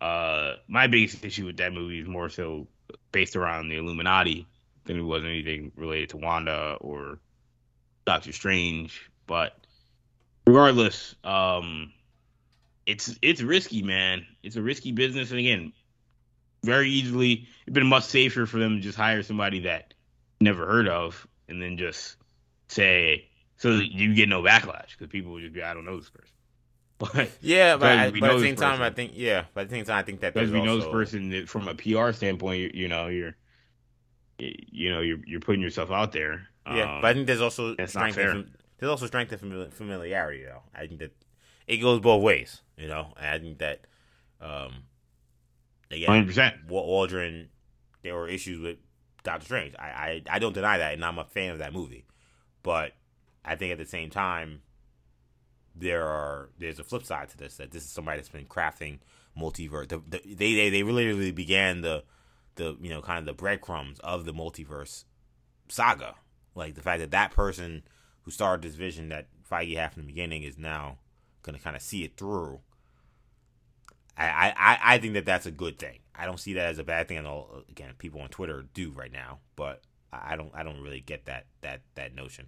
uh, my biggest issue with that movie is more so based around the Illuminati than it was anything related to Wanda or Doctor Strange. But regardless, um, it's it's risky, man. It's a risky business, and again, very easily it'd been much safer for them to just hire somebody that never heard of and then just say so you get no backlash because people would just be I don't know this person. But yeah, but, I, but at the same time, I think yeah, but at the same time, I think that because we know this person from a PR standpoint, you, you know, you're you know you're you're putting yourself out there. Yeah, um, but I think there's also strength. And, there's also strength and familiarity, though. I think that it goes both ways. You know, and I think that um, again, 100%. Waldron, there were issues with Doctor Strange. I, I I don't deny that, and I'm a fan of that movie. But I think at the same time, there are there's a flip side to this that this is somebody that's been crafting multiverse. The, the, they they they really really began the the you know kind of the breadcrumbs of the multiverse saga. Like the fact that that person who started this vision that Feige had from the beginning is now going to kind of see it through. I, I, I think that that's a good thing. I don't see that as a bad thing. And all again, people on Twitter do right now, but I don't I don't really get that that that notion.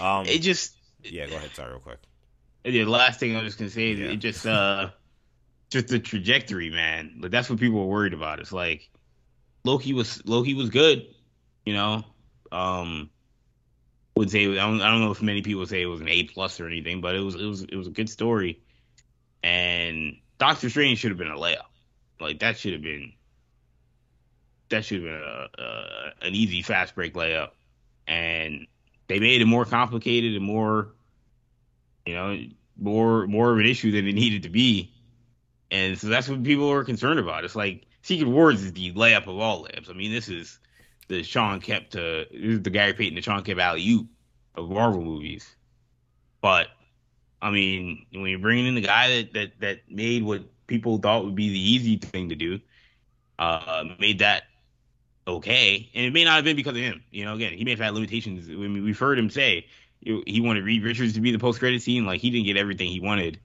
Um, it just yeah. Go ahead. Sorry, real quick. The last thing I was gonna say is yeah. it just uh just the trajectory, man. Like that's what people were worried about. It's like Loki was Loki was good, you know. Um, would say I don't, I don't know if many people say it was an A plus or anything, but it was it was it was a good story. And Doctor Strange should have been a layup. Like that should have been that should have been a, a, an easy fast break layup. And they made it more complicated and more you know, more more of an issue than it needed to be. And so that's what people are concerned about. It's like Secret Wars is the layup of all layups. I mean, this is the Shawn Kemp to the Gary Payton to Shawn Kemp alley of Marvel movies. But I mean, when you're bringing in the guy that that that made what people thought would be the easy thing to do, uh, made that okay, and it may not have been because of him. You know, again, he may have had limitations. I mean, we've heard him say he wanted Reed Richards to be the post credit scene. Like he didn't get everything he wanted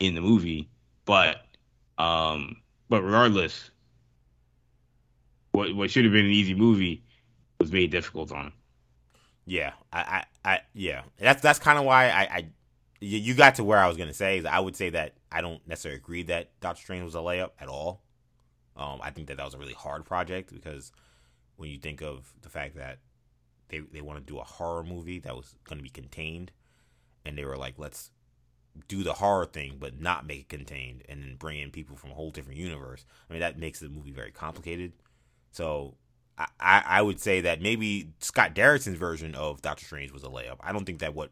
in the movie, but um, but regardless, what what should have been an easy movie was made difficult on him. Yeah, I, I, I yeah, that's that's kind of why I, I, you got to where I was gonna say is I would say that I don't necessarily agree that Doctor Strange was a layup at all. Um, I think that that was a really hard project because when you think of the fact that they they want to do a horror movie that was going to be contained, and they were like, let's do the horror thing but not make it contained, and then bring in people from a whole different universe. I mean, that makes the movie very complicated. So I, I would say that maybe Scott Derrickson's version of Doctor Strange was a layup. I don't think that what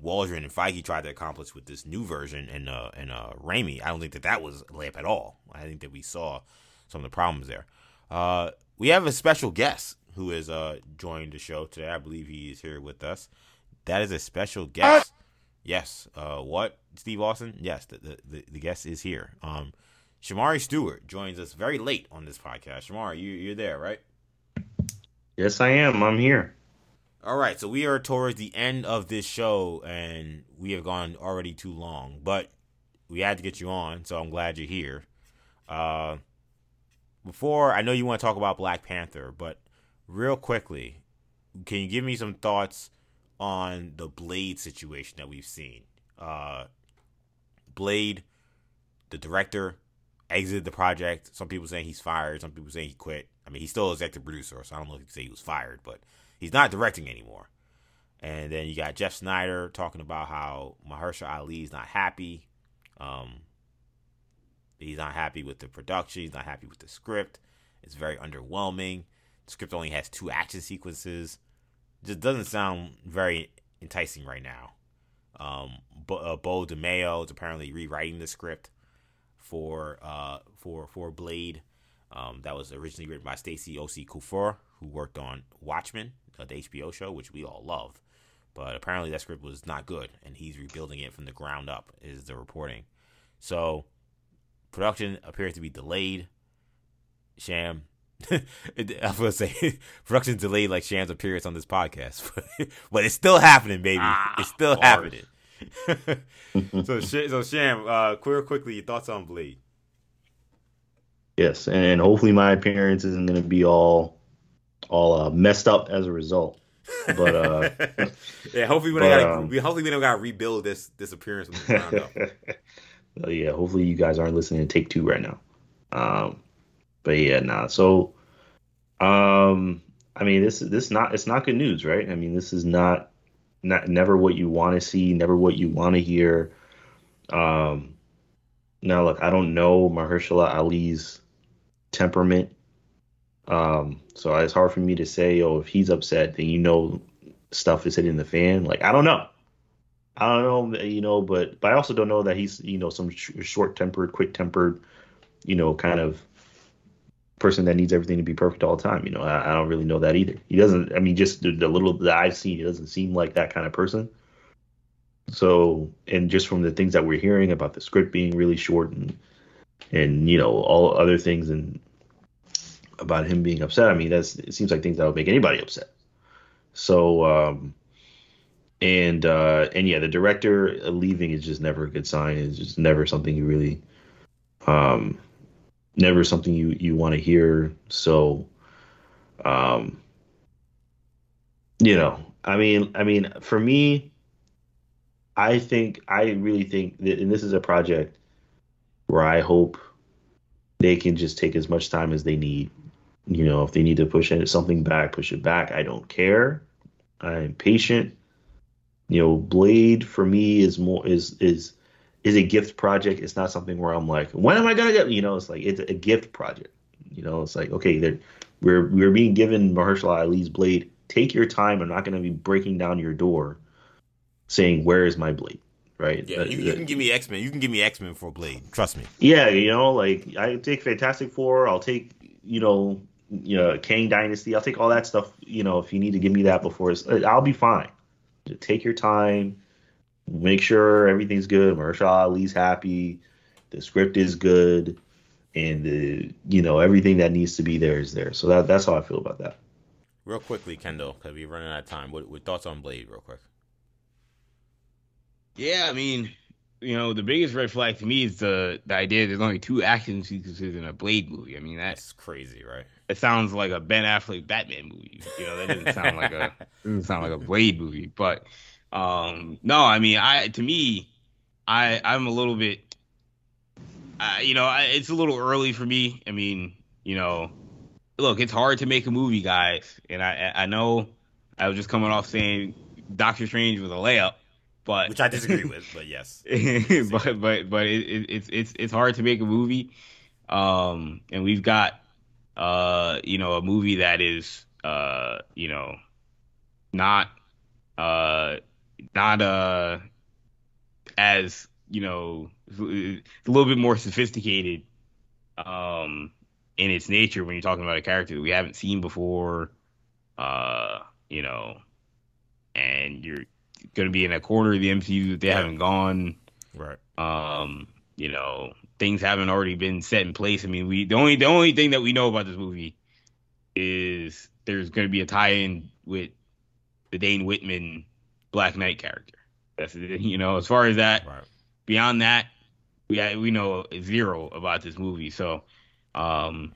Waldron and Feige tried to accomplish with this new version and uh and uh Raimi, I don't think that that was a layup at all. I think that we saw some of the problems there. Uh, we have a special guest who has uh, joined the show today. I believe he is here with us. That is a special guest. Yes. Uh, what? Steve Austin? Yes, the, the, the, guest is here. Um, Shamari Stewart joins us very late on this podcast. Shamari, you, you're there, right? Yes, I am. I'm here. All right, so we are towards the end of this show, and we have gone already too long, but we had to get you on, so I'm glad you're here. Uh, before, I know you want to talk about Black Panther, but real quickly, can you give me some thoughts on the Blade situation that we've seen? Uh, Blade, the director, exited the project. Some people saying he's fired. Some people saying he quit. I mean, he's still executive producer, so I don't know if you can say he was fired, but he's not directing anymore. And then you got Jeff Sneider talking about how Mahershala Ali is not happy. Um, he's not happy with the production. He's not happy with the script. It's very underwhelming. The script only has two action sequences. just doesn't sound very enticing right now. Um, Bo, uh, Beau DeMayo is apparently rewriting the script for uh, for for Blade. Um, that was originally written by Stacy Osei-Kuffour, who worked on Watchmen, uh, the HBO show, which we all love. But apparently that script was not good, and he's rebuilding it from the ground up. Is the reporting? So production appears to be delayed. Sham, I was gonna say production delayed like Sham's appearance on this podcast, but it's still happening, baby. Ah, it's still happening. so, so Sham, uh, queer quickly, your thoughts on Blade? Yes, and hopefully my appearance isn't gonna be all all uh, messed up as a result. But uh, yeah, hopefully we don't gotta um, hopefully we don't gotta rebuild this this appearance from the ground up. yeah, hopefully you guys aren't listening to take two right now. Um, but yeah, nah. So, um, I mean, this is this not it's not good news, right? I mean, this is not not never what you want to see, never what you want to hear. Um, now look, I don't know Mahershala Ali's temperament, um, so it's hard for me to say, oh, if he's upset, then you know stuff is hitting the fan. Like I don't know. I don't know, you know, but but I also don't know that he's you know some sh- short tempered, quick tempered, you know, kind of person that needs everything to be perfect all the time. You know, I, I don't really know that either. He doesn't. I mean, just the, the little that I've seen, he doesn't seem like that kind of person. So, and just from the things that we're hearing about the script being really short and and you know all other things and about him being upset, I mean, that's it seems like things that would make anybody upset. So, um, and uh, and yeah, the director leaving is just never a good sign. It's just never something you really, um, never something you you want to hear. So, um, you know, I mean, I mean, for me, I think I really think that, and this is a project where I hope they can just take as much time as they need. You know, if they need to push something back, push it back. I don't care. I'm patient you know, Blade for me is more is is is a gift project. It's not something where I'm like, when am I gonna get? You know, it's like it's a gift project. You know, it's like okay, we're we're being given Mahershala Ali's Blade. Take your time. I'm not gonna be breaking down your door, saying where is my Blade. Right. Yeah, you, you can give me X Men. You can give me X Men for Blade. Trust me. Yeah, you know, like I take Fantastic Four. I'll take you know, you know, Kang Dynasty. I'll take all that stuff. You know, if you need to give me that before, uh, I'll be fine take your time, make sure everything's good. Mahershala Ali's happy, the script is good, and the you know everything that needs to be there is there. So that that's how I feel about that. Real quickly, Kendall, because we're running out of time. What, what thoughts on Blade, real quick? Yeah, I mean, you know, the biggest red flag to me is the the idea there's only two action sequences in a Blade movie. I mean, that's, that's crazy, right? It sounds like a Ben Affleck Batman movie. You know, that doesn't sound like a doesn't sound like a Blade movie. But um, no, I mean, I to me, I I'm a little bit, uh, you know, I, it's a little early for me. I mean, you know, look, it's hard to make a movie, guys, and I I know I was just coming off saying Doctor Strange was a layup but which I disagree with. But yes, but but but it, it, it's it's it's hard to make a movie, um, and we've got uh, you know a movie that is uh, you know not uh not uh as you know a little bit more sophisticated um in its nature when you're talking about a character that we haven't seen before uh you know and you're going to be in a corner of the MCU that they haven't gone. Right. Um, you know, things haven't already been set in place. I mean, we the only the only thing that we know about this movie is there's going to be a tie-in with the Dane Whitman Black Knight character. That's it. you know, as far as that. Right. Beyond that, we we know zero about this movie. So, um,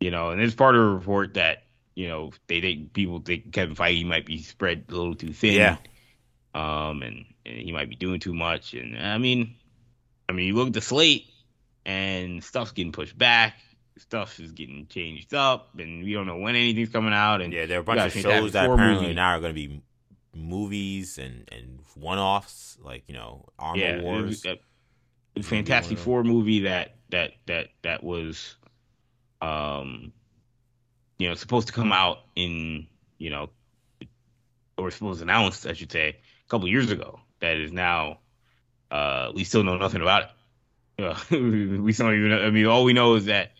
you know, and it's part of a report that you know they think people think Kevin Feige might be spread a little too thin. Yeah um, and, and he might be doing too much. And I mean, I mean, you look at the slate, and stuff's getting pushed back. Stuff is getting changed up, and we don't know when anything's coming out. And yeah, there are a bunch of shows that apparently movies. now are going to be movies and and one offs, like you know, Armor yeah, Wars. A, a Fantastic Four movie that that that that was, um, you know, supposed to come out in you know, or supposed announced, I should say, couple years ago that is now uh, we still know nothing about it. We still even. I mean, all we know is that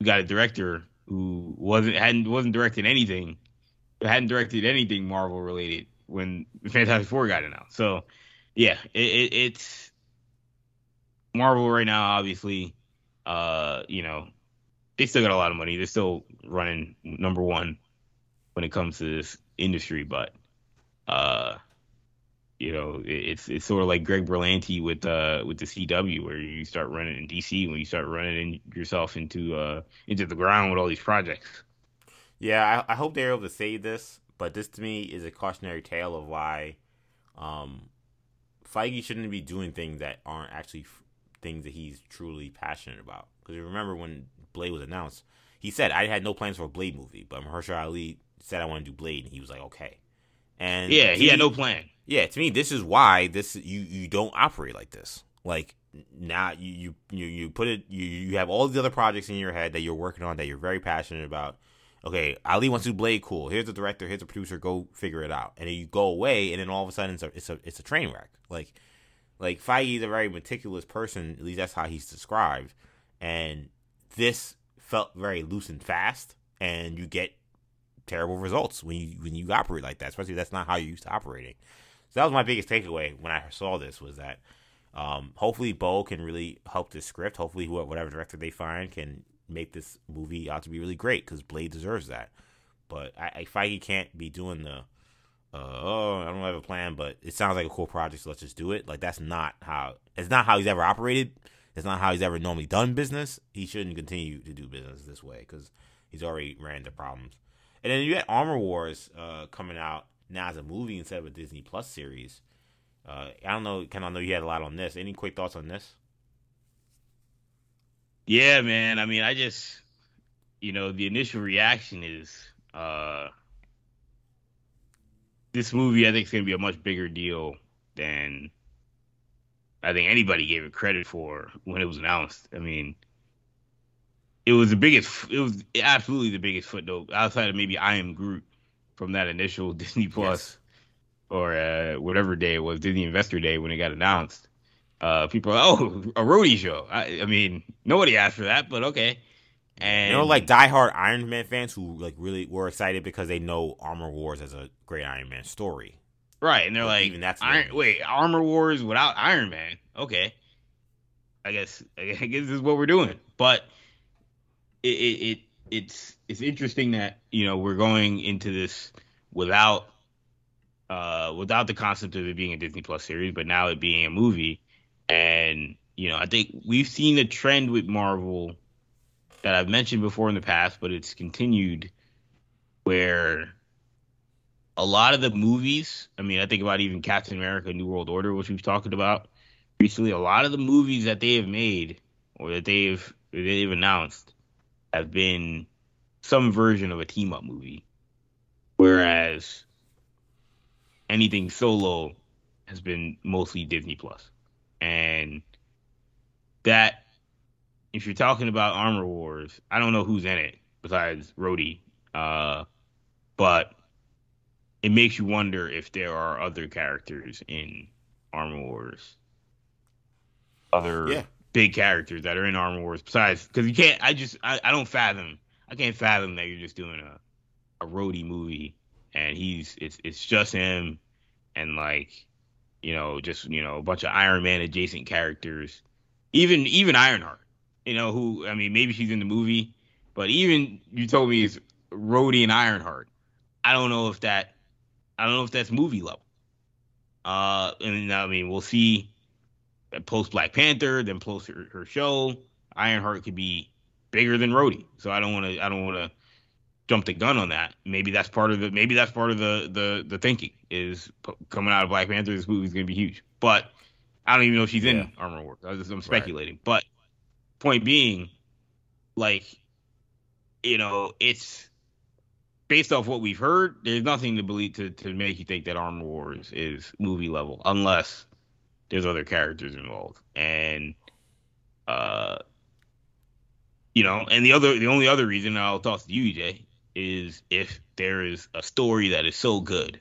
we got a director who wasn't hadn't wasn't directing anything, hadn't directed anything Marvel related when Fantastic Four got announced. So, yeah, it, it, it's Marvel right now. Obviously, uh, you know, they still got a lot of money. They're still running number one when it comes to this industry, but uh, you know, it's it's sort of like Greg Berlanti with uh with the CW, where you start running in DC when you start running in yourself into uh into the ground with all these projects. Yeah, I, I hope they're able to save this, but this to me is a cautionary tale of why um Feige shouldn't be doing things that aren't actually f- things that he's truly passionate about. Because remember when Blade was announced, he said I had no plans for a Blade movie, but Mahershala Ali said I want to do Blade, and he was like, okay. And yeah, he to had no plan. Yeah, to me, this is why this you you don't operate like this. Like now, you you you, put it you you have all the other projects in your head that you're working on that you're very passionate about. Okay, Ali wants to do Blade. Cool. Here's the director. Here's the producer. Go figure it out. And then you go away, and then all of a sudden it's a it's a it's a train wreck. Like like Feige is a very meticulous person. At least that's how he's described. And this felt very loose and fast, and you get terrible results when you when you operate like that. Especially that's not how you're used to operating. So that was my biggest takeaway when I saw this was that um, hopefully Beau can really help this script. Hopefully whatever director they find can make this movie out to be really great because Blade deserves that. But I, I Feige can't be doing the uh, oh I don't have a plan, but it sounds like a cool project, so let's just do it. Like that's not how it's not how he's ever operated. It's not how he's ever normally done business. He shouldn't continue to do business this way because he's already ran into problems. And then you had Armor Wars uh, coming out now as a movie instead of a Disney Plus series. Uh, I don't know, Ken. I know you had a lot on this. Any quick thoughts on this? Yeah, man. I mean, I just, you know, the initial reaction is, uh, this movie. I think is going to be a much bigger deal than I think anybody gave it credit for when it was announced. I mean, it was the biggest. It was absolutely the biggest footnote outside of maybe I Am Groot from that initial Disney Plus or uh, whatever day it was, Disney Investor Day when it got announced. Uh, people are oh a Rhodey show. I, I mean nobody asked for that, but okay. And You know, like diehard Iron Man fans who like really were excited because they know Armor Wars as a great Iron Man story. right, and they're but like, even that's Iron, wait, Armor Wars without Iron Man. Okay, I guess I guess this is what we're doing. But it, it, it it's it's interesting that you know we're going into this without uh without the concept of it being a Disney Plus series, but now it being a movie. And you know, I think we've seen a trend with Marvel that I've mentioned before in the past, but it's continued where a lot of the movies, I mean, I think about even Captain America New World Order, which we've talked about recently, a lot of the movies that they have made or that they've they've announced have been some version of a team up movie. Whereas anything solo has been mostly Disney Plus. And that if you're talking about Armor Wars, I don't know who's in it besides Rhodey. Uh, but it makes you wonder if there are other characters in Armor Wars. Other Yeah. Big characters that are in Armor Wars besides because you can't I just I, I don't fathom I can't fathom that you're just doing a a Rhodey movie and he's it's it's just him and like you know just you know a bunch of Iron Man adjacent characters. Even even Ironheart you know who I mean maybe she's in the movie but even you told me it's Rhodey and Ironheart. I don't know if that I don't know if that's movie level. Uh and I mean we'll see post Black Panther then post her, her show Ironheart could be bigger than Rhodey so I don't want to I don't want to jump the gun on that. Maybe that's part of the maybe that's part of the the the thinking is p- coming out of Black Panther. This movie's gonna be huge, but I don't even know if she's Yeah. in Armor Wars. I I'm speculating, but point being, like, you know, it's based off what we've heard. There's nothing to believe to to make you think that Armor Wars is movie level, unless there's other characters involved, and uh. You know, and the other, the only other reason I'll toss to you, EJ, is if there is a story that is so good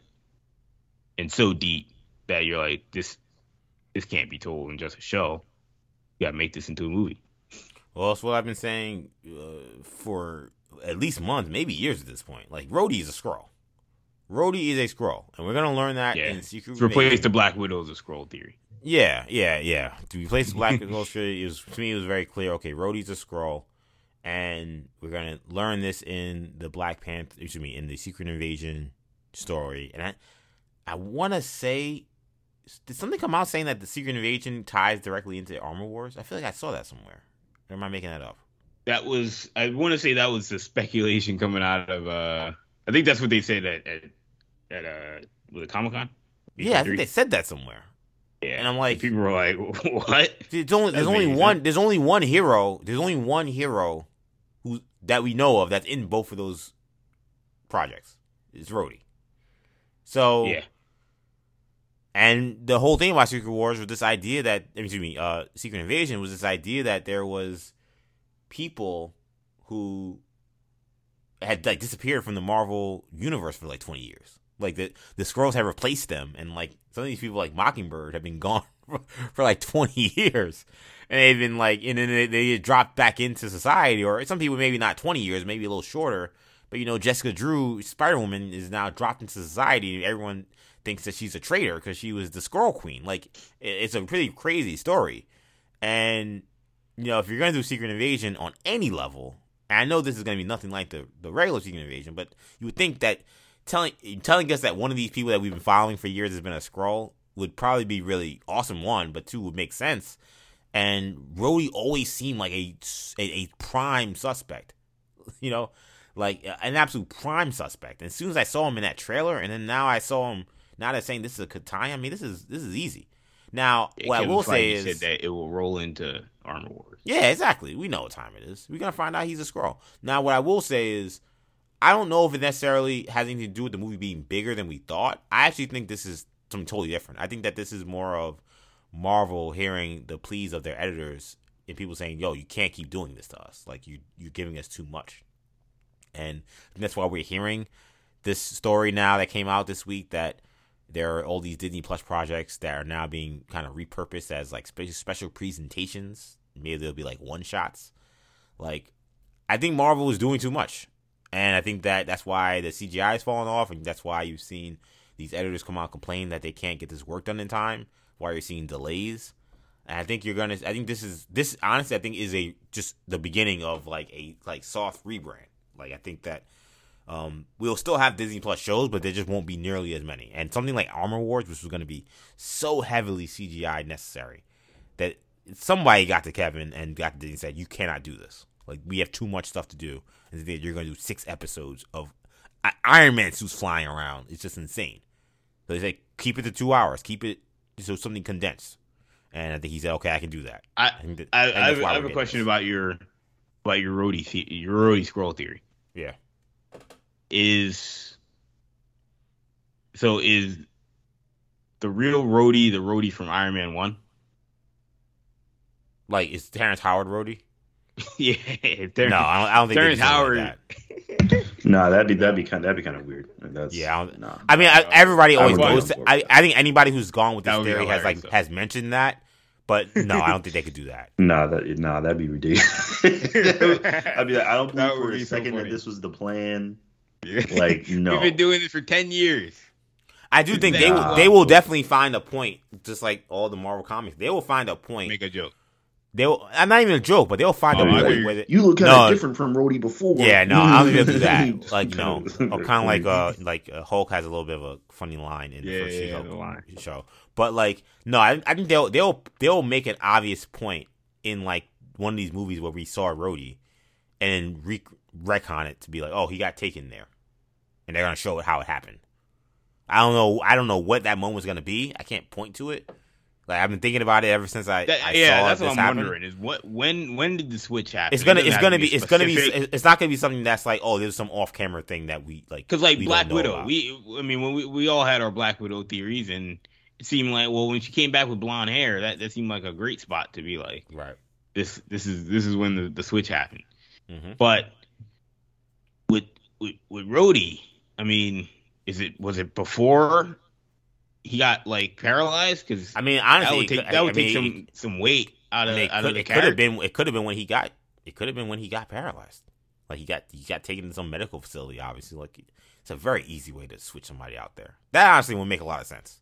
and so deep that you're like this this can't be told in just a show you gotta make this into a movie Well, that's what I've been saying uh, for at least months, maybe years at this point. Like Rhodey is a Skrull. Rhodey is a Skrull, and we're gonna learn that yeah in Secret replace the black widow as a Skrull theory Yeah, yeah, yeah. To replace the Black Widow story, it was to me it was very clear. Okay, Rhodey's a Skrull, and we're gonna learn this in the Black Panther. Excuse me, in the Secret Invasion story. And I, I want to say, did something come out saying that the Secret Invasion ties directly into Armor Wars? I feel like I saw that somewhere. Or am I making that up? that was i want to say that was the speculation coming out of uh i think that's what they said at at, at uh with comic-con Yeah, I think they said that somewhere. Yeah and I'm like- people were like what There's only there's only one there's only one hero there's only one hero who that we know of that's in both of those projects. It's Rhodey. So Yeah. and the whole thing about Secret Wars was this idea that excuse me, uh, Secret Invasion was this idea that there was people who had like disappeared from the Marvel universe for like twenty years. Like the the Skrulls have replaced them, and like some of these people, like Mockingbird, have been gone for, for like twenty years, and they've been like, and then they, they dropped back into society, or some people maybe not twenty years, maybe a little shorter. But you know, Jessica Drew, Spider Woman, is now dropped into society. And everyone thinks that she's a traitor because she was the Skrull Queen. Like it- it's a pretty crazy story, and you know, if you're gonna do Secret Invasion on any level, and I know this is gonna be nothing like the the regular Secret Invasion, but you would think that telling telling us that one of these people that we've been following for years has been a Skrull would probably be really awesome. One, but two would make sense. And Rhodey always seemed like a a, a prime suspect, you know, like an absolute prime suspect. And as soon as I saw him in that trailer, and then now I saw him now they're saying this is a Kataya. I mean, this is this is easy. Now, Yeah, what I Kevin will say is that it will roll into Armor Wars. yeah, exactly. We know what time it is. We're gonna find out he's a Skrull. Now, what I will say is, I don't know if it necessarily has anything to do with the movie being bigger than we thought. I actually think this is something totally different. I think that this is more of Marvel hearing the pleas of their editors and people saying, "Yo, you can't keep doing this to us. Like you, you're giving us too much." And that's why we're hearing this story now that came out this week that there are all these Disney Plus projects that are now being kind of repurposed as like special special presentations. Maybe they'll be like one shots. Like, I think Marvel is doing too much, and I think that that's why the CGI is falling off, and that's why you've seen these editors come out and complain that they can't get this work done in time. Why you're seeing delays. And I think you're gonna. I think this is this honestly. I think is a just the beginning of like a like soft rebrand. Like I think that um, we'll still have Disney Plus shows, but there just won't be nearly as many. And something like Armor Wars, which was going to be so heavily CGI necessary, that somebody got to Kevin and got to Disney and said, "You cannot do this. Like we have too much stuff to do, and then you're going to do six episodes of Iron Man suits flying around. It's just insane." So they say, "Keep it to two hours. Keep it so something condensed." And I think he said, "Okay, I can do that." I think that- I, and I, have, I have a question this. about your about your Rhodey the- your Rhodey Skrull theory. Yeah. Is so is the real Rhodey the Rhodey from Iron Man One? Like, is Terrence Howard Rhodey? yeah, No, I don't, I don't think they Terrence Howard. Like that. No, that'd be that'd be kind that'd be kind of weird. That's Yeah, I don't- nah. I mean, I, everybody always would goes. To, I, I think anybody who's gone with That this theory has like hilarious, though. has mentioned that, but no, I don't think they could do that. Nah, that nah, that'd be ridiculous. I'd be like, I don't That believe would for be a so second that this was the plan. Yeah. Like, no. We've been doing this for ten years. I do think they will, they will definitely find a point, just like all the Marvel comics. They will find a point. Make a joke. They will. I'm not even a joke, but they'll find Oh, a I point hear where they, You look kind of No. different from Rhodey before. Yeah, no, I don't think they'll do that. Like you know, or kind of like uh, like uh, Hulk has a little bit of a funny line in the first yeah, She-Hulk the line. show. But like, no, I, I think they'll they'll they'll make an obvious point in like one of these movies where we saw Rhodey, and then re- retcon it to be like, oh, he got taken there, and they're gonna show it how it happened. I don't know. I don't know what that moment's gonna be. I can't point to it. Like I've been thinking about it ever since I, That- I yeah, saw that's this what I'm happen. wondering. Is what when when did the switch happen? It's gonna, It it's gonna be, to it's gonna be, it's not gonna be something that's like, oh, there's some off-camera thing that we like. Because like Black Widow, about. we I mean when we, we all had our Black Widow theories, and it seemed like well when she came back with blonde hair, that that seemed like a great spot to be like right. this this is this is when the, the switch happened. hmm But with with with Rhodey, I mean, is it was it before he got like paralyzed? Because I mean, that honestly, would it take could- that would I take mean, some some weight out I of mean, it out could, of the it could have been, it could have been when he got, it could have been when he got paralyzed. Like he got, he got taken to some medical facility. Obviously, like it's a very easy way to switch somebody out there. That honestly would make a lot of sense.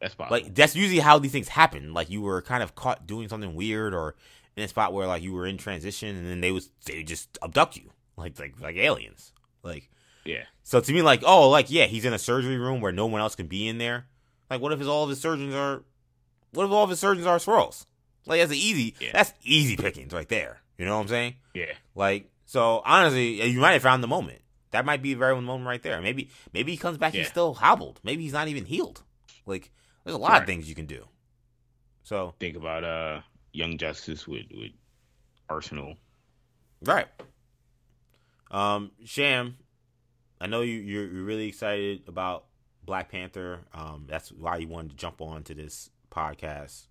That's possible. Like that's usually how these things happen. Like you were kind of caught doing something weird, or in a spot where like you were in transition, and then they was they just abduct you, like like like aliens. Like yeah, So to me, like, oh, like, yeah, he's in a surgery room where no one else can be in there. Like, what if his, all of his surgeons are, what if all of his surgeons are Skrulls? Like, that's easy, Yeah. that's easy pickings right there. You know what I'm saying? yeah. Like, so honestly, you might have found the moment. That might be the very moment right there. Maybe, maybe he comes back, he's still hobbled. Maybe he's not even healed. Like, there's a lot Right. of things you can do. So, Think about uh Young Justice with with Arsenal Right. Um, Sham, I know you you're, you're really excited about Black Panther. Um, that's why you wanted to jump on to this podcast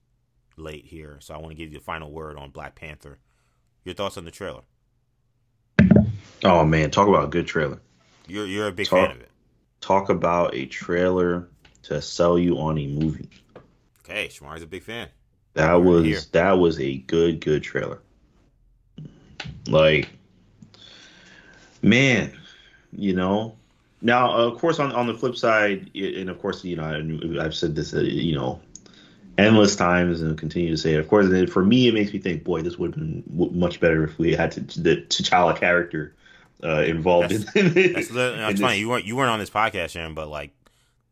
late here. So I want to give you the final word on Black Panther. Your thoughts on the trailer? Oh man, talk about a good trailer. You're you're a big Talk- fan of it. Talk about a trailer to sell you on a movie. Okay, Shamari's a big fan. That was here. that was a good good trailer. Like, man, you know. Now, of course, on on the flip side, and of course, you know, I've said this, uh, you know, endless times, and continue to say it. Of course, for me, it makes me think, boy, this would have been much better if we had to, the T'Challa character uh, involved in. That's in that's this. funny. You weren't you weren't on this podcast, Sharon, but like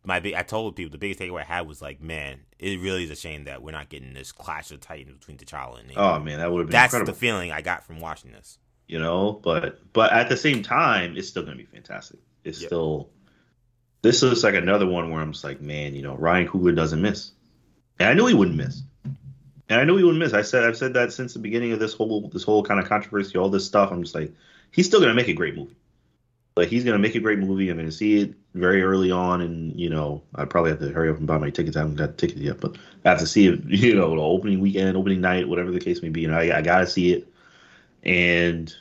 my big, I told people the biggest takeaway I had was like, man, it really is a shame that we're not getting this clash of titans between T'Challa and Namor. Oh man, that would have been That's incredible. the feeling I got from watching this. You know but but at the same time it's still gonna be fantastic. It's Yep. still this is like another one where i'm just like man you know ryan coogler doesn't miss. And i knew he wouldn't miss. And i knew he wouldn't miss. I said i've said that since the beginning of this whole this whole kind of controversy all this stuff. I'm just like he's still gonna make a great movie. Like he's gonna make a great movie. I'm gonna see it very early on and you know i probably have to hurry up and buy my tickets. I haven't got tickets yet but i have to see it you know the opening weekend opening night whatever the case may be. You know i, I gotta see it and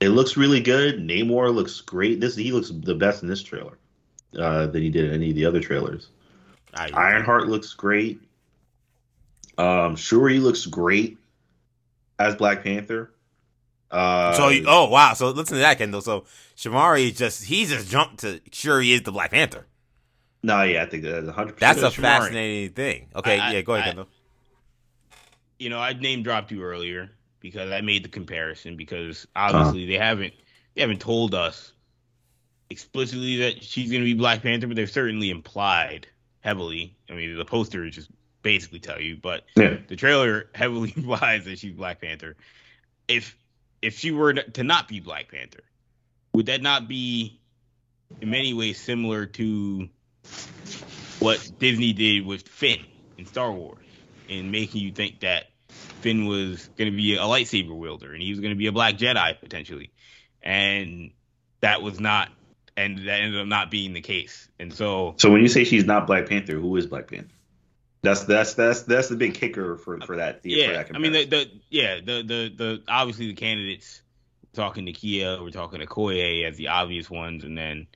it looks really good. Namor looks great. This he looks the best in this trailer uh, than he did in any of the other trailers. I, Ironheart looks great. Um, Shuri looks great as Black Panther. Uh, So oh wow, so listen to that, Kendall. So Shamari just he just jumped to sure he is the Black Panther. no, yeah, I think that's hundred That's a Shamari. fascinating thing. Okay, I- I- yeah, go ahead, I- Kendall. you know, I name dropped you earlier because I made the comparison because Uh-huh. obviously they haven't they haven't told us explicitly that she's going to be Black Panther, but they've certainly implied heavily. I mean, the poster just basically tell you, but Yeah. the trailer heavily implies that she's Black Panther. If if she were to not be Black Panther, would that not be in many ways similar to what Disney did with Finn in Star Wars, in making you think that Finn was going to be a lightsaber wielder and he was going to be a Black Jedi potentially, and that was not, and that ended up not being the case. And so, So when you say she's not Black Panther, who is Black Panther? That's that's that's that's the big kicker for for that. for yeah, that I mean, the, the yeah, the the the obviously the candidates talking to Kia, we're talking to Koye as the obvious ones, and then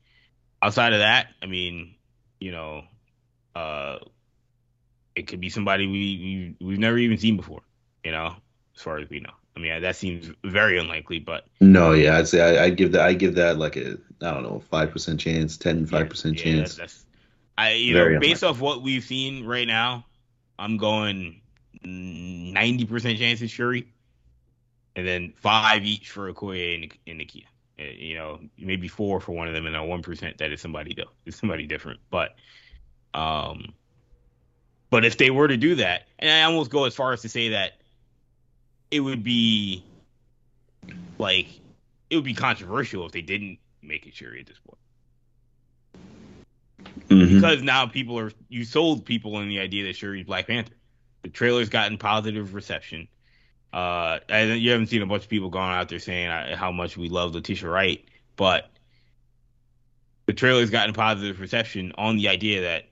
outside of that, I mean, you know, uh, it could be somebody we, we we've never even seen before, you know, as far as we know. I mean, that seems very unlikely, but no, yeah, I'd say I, I'd give that I give that like a I don't know five percent chance, 10 five percent yeah, chance. That's, I you Very know based off what we've seen right now, I'm going ninety percent chance it's Shuri, and then five each for Okoye and, and Nakia. Uh, You know, maybe four for one of them, and then one percent that is somebody though, is somebody different. But, um, but if they were to do that, and I almost go as far as to say that it would be like it would be controversial if they didn't make it Shuri at this point Mhm. because now people are you sold people in the idea that Shuri's Black Panther. The trailer's gotten positive reception. Uh, and you haven't seen a bunch of people going out there saying uh, how much we love Letitia Wright, but the trailer's gotten positive reception on the idea that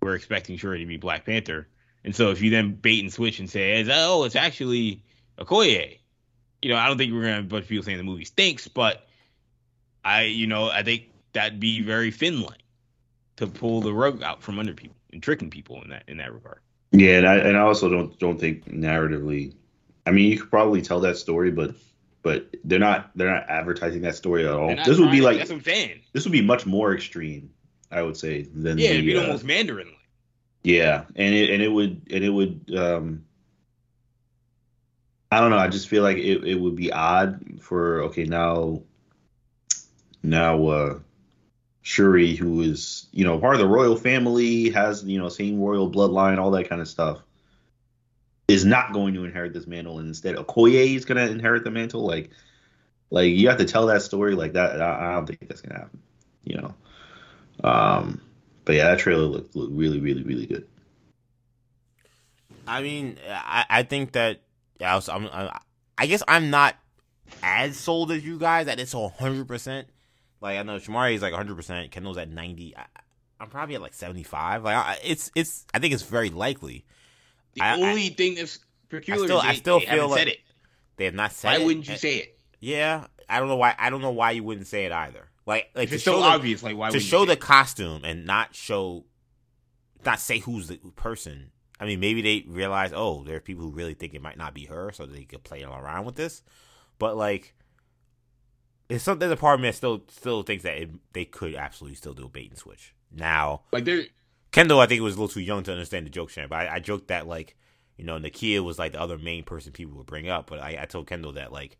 we're expecting Shuri to be Black Panther. And so if you then bait and switch and say, oh, it's actually Okoye, you know, I don't think we're gonna have a bunch of people saying the movie stinks, but I, you know, I think that'd be very Finn-like to pull the rug out from under people and tricking people in that in that regard. Yeah, and I and I also don't don't think narratively. I mean, you could probably tell that story, but but they're not they're not advertising that story at all. This would be like that's what I'm saying. this would be much more extreme, I would say, than Yeah, the, it'd be uh, almost Mandarin. Yeah, and it and it would and it would um I don't know, I just feel like it, it would be odd for okay now now uh Shuri who is, you know, part of the royal family, has, you know, same royal bloodline, all that kind of stuff, is not going to inherit this mantle and instead Okoye is gonna inherit the mantle. Like like you have to tell that story like that. I, I don't think that's gonna happen. You know. Um but yeah, that trailer looked, looked really, really, really good. I mean, I, I think that yeah, I, was, I'm, I, I guess I'm not as sold as you guys that it's hundred percent. Like I know Shamari is like hundred percent. Kendall's at ninety. I, am probably at like seventy five. Like I, it's it's. I think it's very likely. The I, only I, thing that's peculiar I still, is they, I still they feel like said it. They have not said why it. Why wouldn't you say it? Yeah, I don't know why. I don't know why you wouldn't say it either. Like, like it's so the, obvious. Like, why to show the costume and not show, not say who's the person. I mean, maybe they realize, oh, there are people who really think it might not be her, so they could play around with this. But like, it's something the part of me still still thinks that it, they could absolutely still do a bait and switch. Now, like there, Kendall, I think was a little too young to understand the joke, Shan. But I, I joked that like, you know, Nakia was like the other main person people would bring up. But I, I told Kendall that like,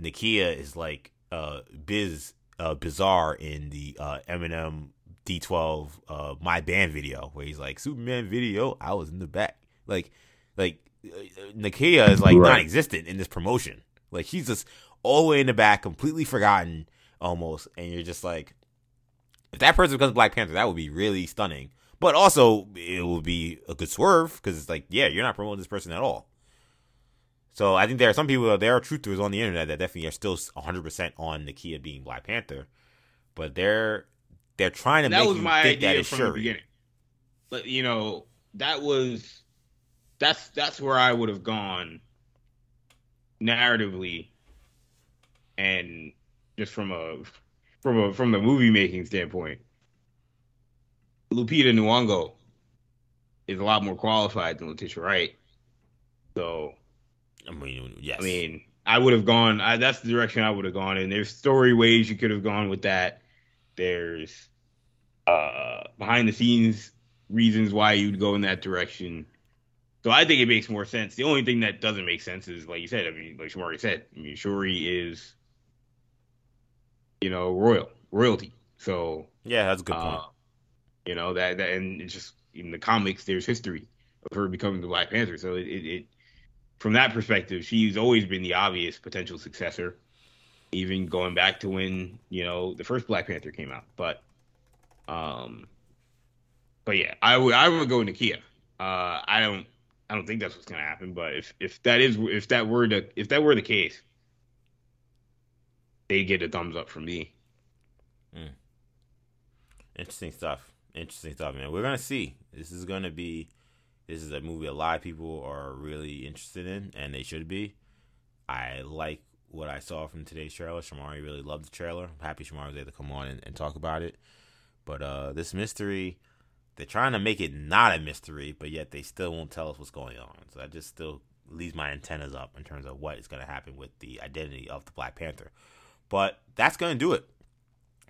Nakia is like uh Biz uh Bizarre in the uh Eminem D12 uh my band video where he's like Superman video, I was in the back. Like, like uh, Nakia is like right. non-existent in this promotion. Like she's just all the way in the back, completely forgotten almost, and you're just like, if that person becomes Black Panther, that would be really stunning. But also, it would be a good swerve because it's like, yeah, you're not promoting this person at all. So I think there are some people, there are truthers on the internet that definitely are still 100% on Nakia being Black Panther, but they're they're trying to that make was you my think idea that it's from Shuri. the beginning. But you know, that was that's that's where I would have gone narratively and just from a from a from the movie making standpoint, Lupita Nyong'o is a lot more qualified than Letitia Wright. So, I mean, yes. I mean, I would have gone. I, that's the direction I would have gone. And there's story ways you could have gone with that. There's uh, behind the scenes reasons why you'd go in that direction. So I think it makes more sense. The only thing that doesn't make sense is, like you said, I mean, like Shamari said, I mean, Shuri is you know, royal royalty. So yeah, that's a good point. Uh, you know that, that, and it's just in the comics, there's history of her becoming the Black Panther. So it, it, it from that perspective, she's always been the obvious potential successor, even going back to when you know the first Black Panther came out. But, um, but yeah, I would I would go Nakia. Uh, I don't I don't think that's what's gonna happen. But if if that is if that were the if that were the case, they get a thumbs up from me. Mm. Interesting stuff. Interesting stuff, man. We're gonna see. This is gonna be. This is a movie a lot of people are really interested in, and they should be. I like what I saw from today's trailer. Shamari really loved the trailer. I'm happy Shamari was able to come on and, and talk about it. But uh, this mystery, they're trying to make it not a mystery, but yet they still won't tell us what's going on. So that just still leaves my antennas up in terms of what is going to happen with the identity of the Black Panther. But that's going to do it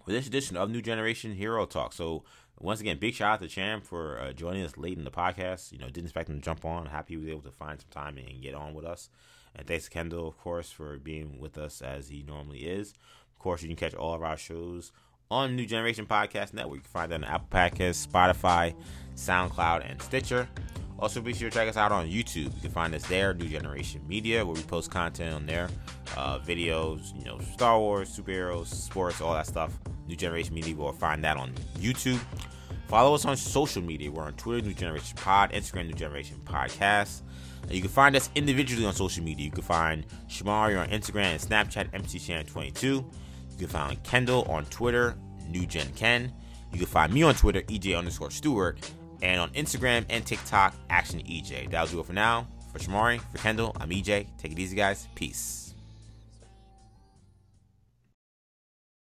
for this edition of New Generation Hero Talk. So, once again, big shout out to Cham for uh, joining us late in the podcast. You know, didn't expect him to jump on. Happy he was able to find some time and get on with us. And thanks to Kendall, of course, for being with us as he normally is. Of course, you can catch all of our shows on New Generation Podcast Network. You can find that on Apple Podcasts, Spotify, SoundCloud, and Stitcher. Also, be sure to check us out on YouTube. You can find us there, New Generation Media, where we post content on there, uh, videos, you know, Star Wars, superheroes, sports, all that stuff. New Generation Media, will find that on YouTube. Follow us on social media. We're on Twitter, New Generation Pod, Instagram, New Generation Podcast. You can find us individually on social media. You can find Shamari on Instagram and Snapchat, MCChan22. You can find Kendall on Twitter, New Gen Ken. You can find me on Twitter, EJ underscore Stewart and on Instagram and TikTok, Action EJ. That'll do it for now. For Shamari, for Kendall, I'm EJ. Take it easy, guys. Peace.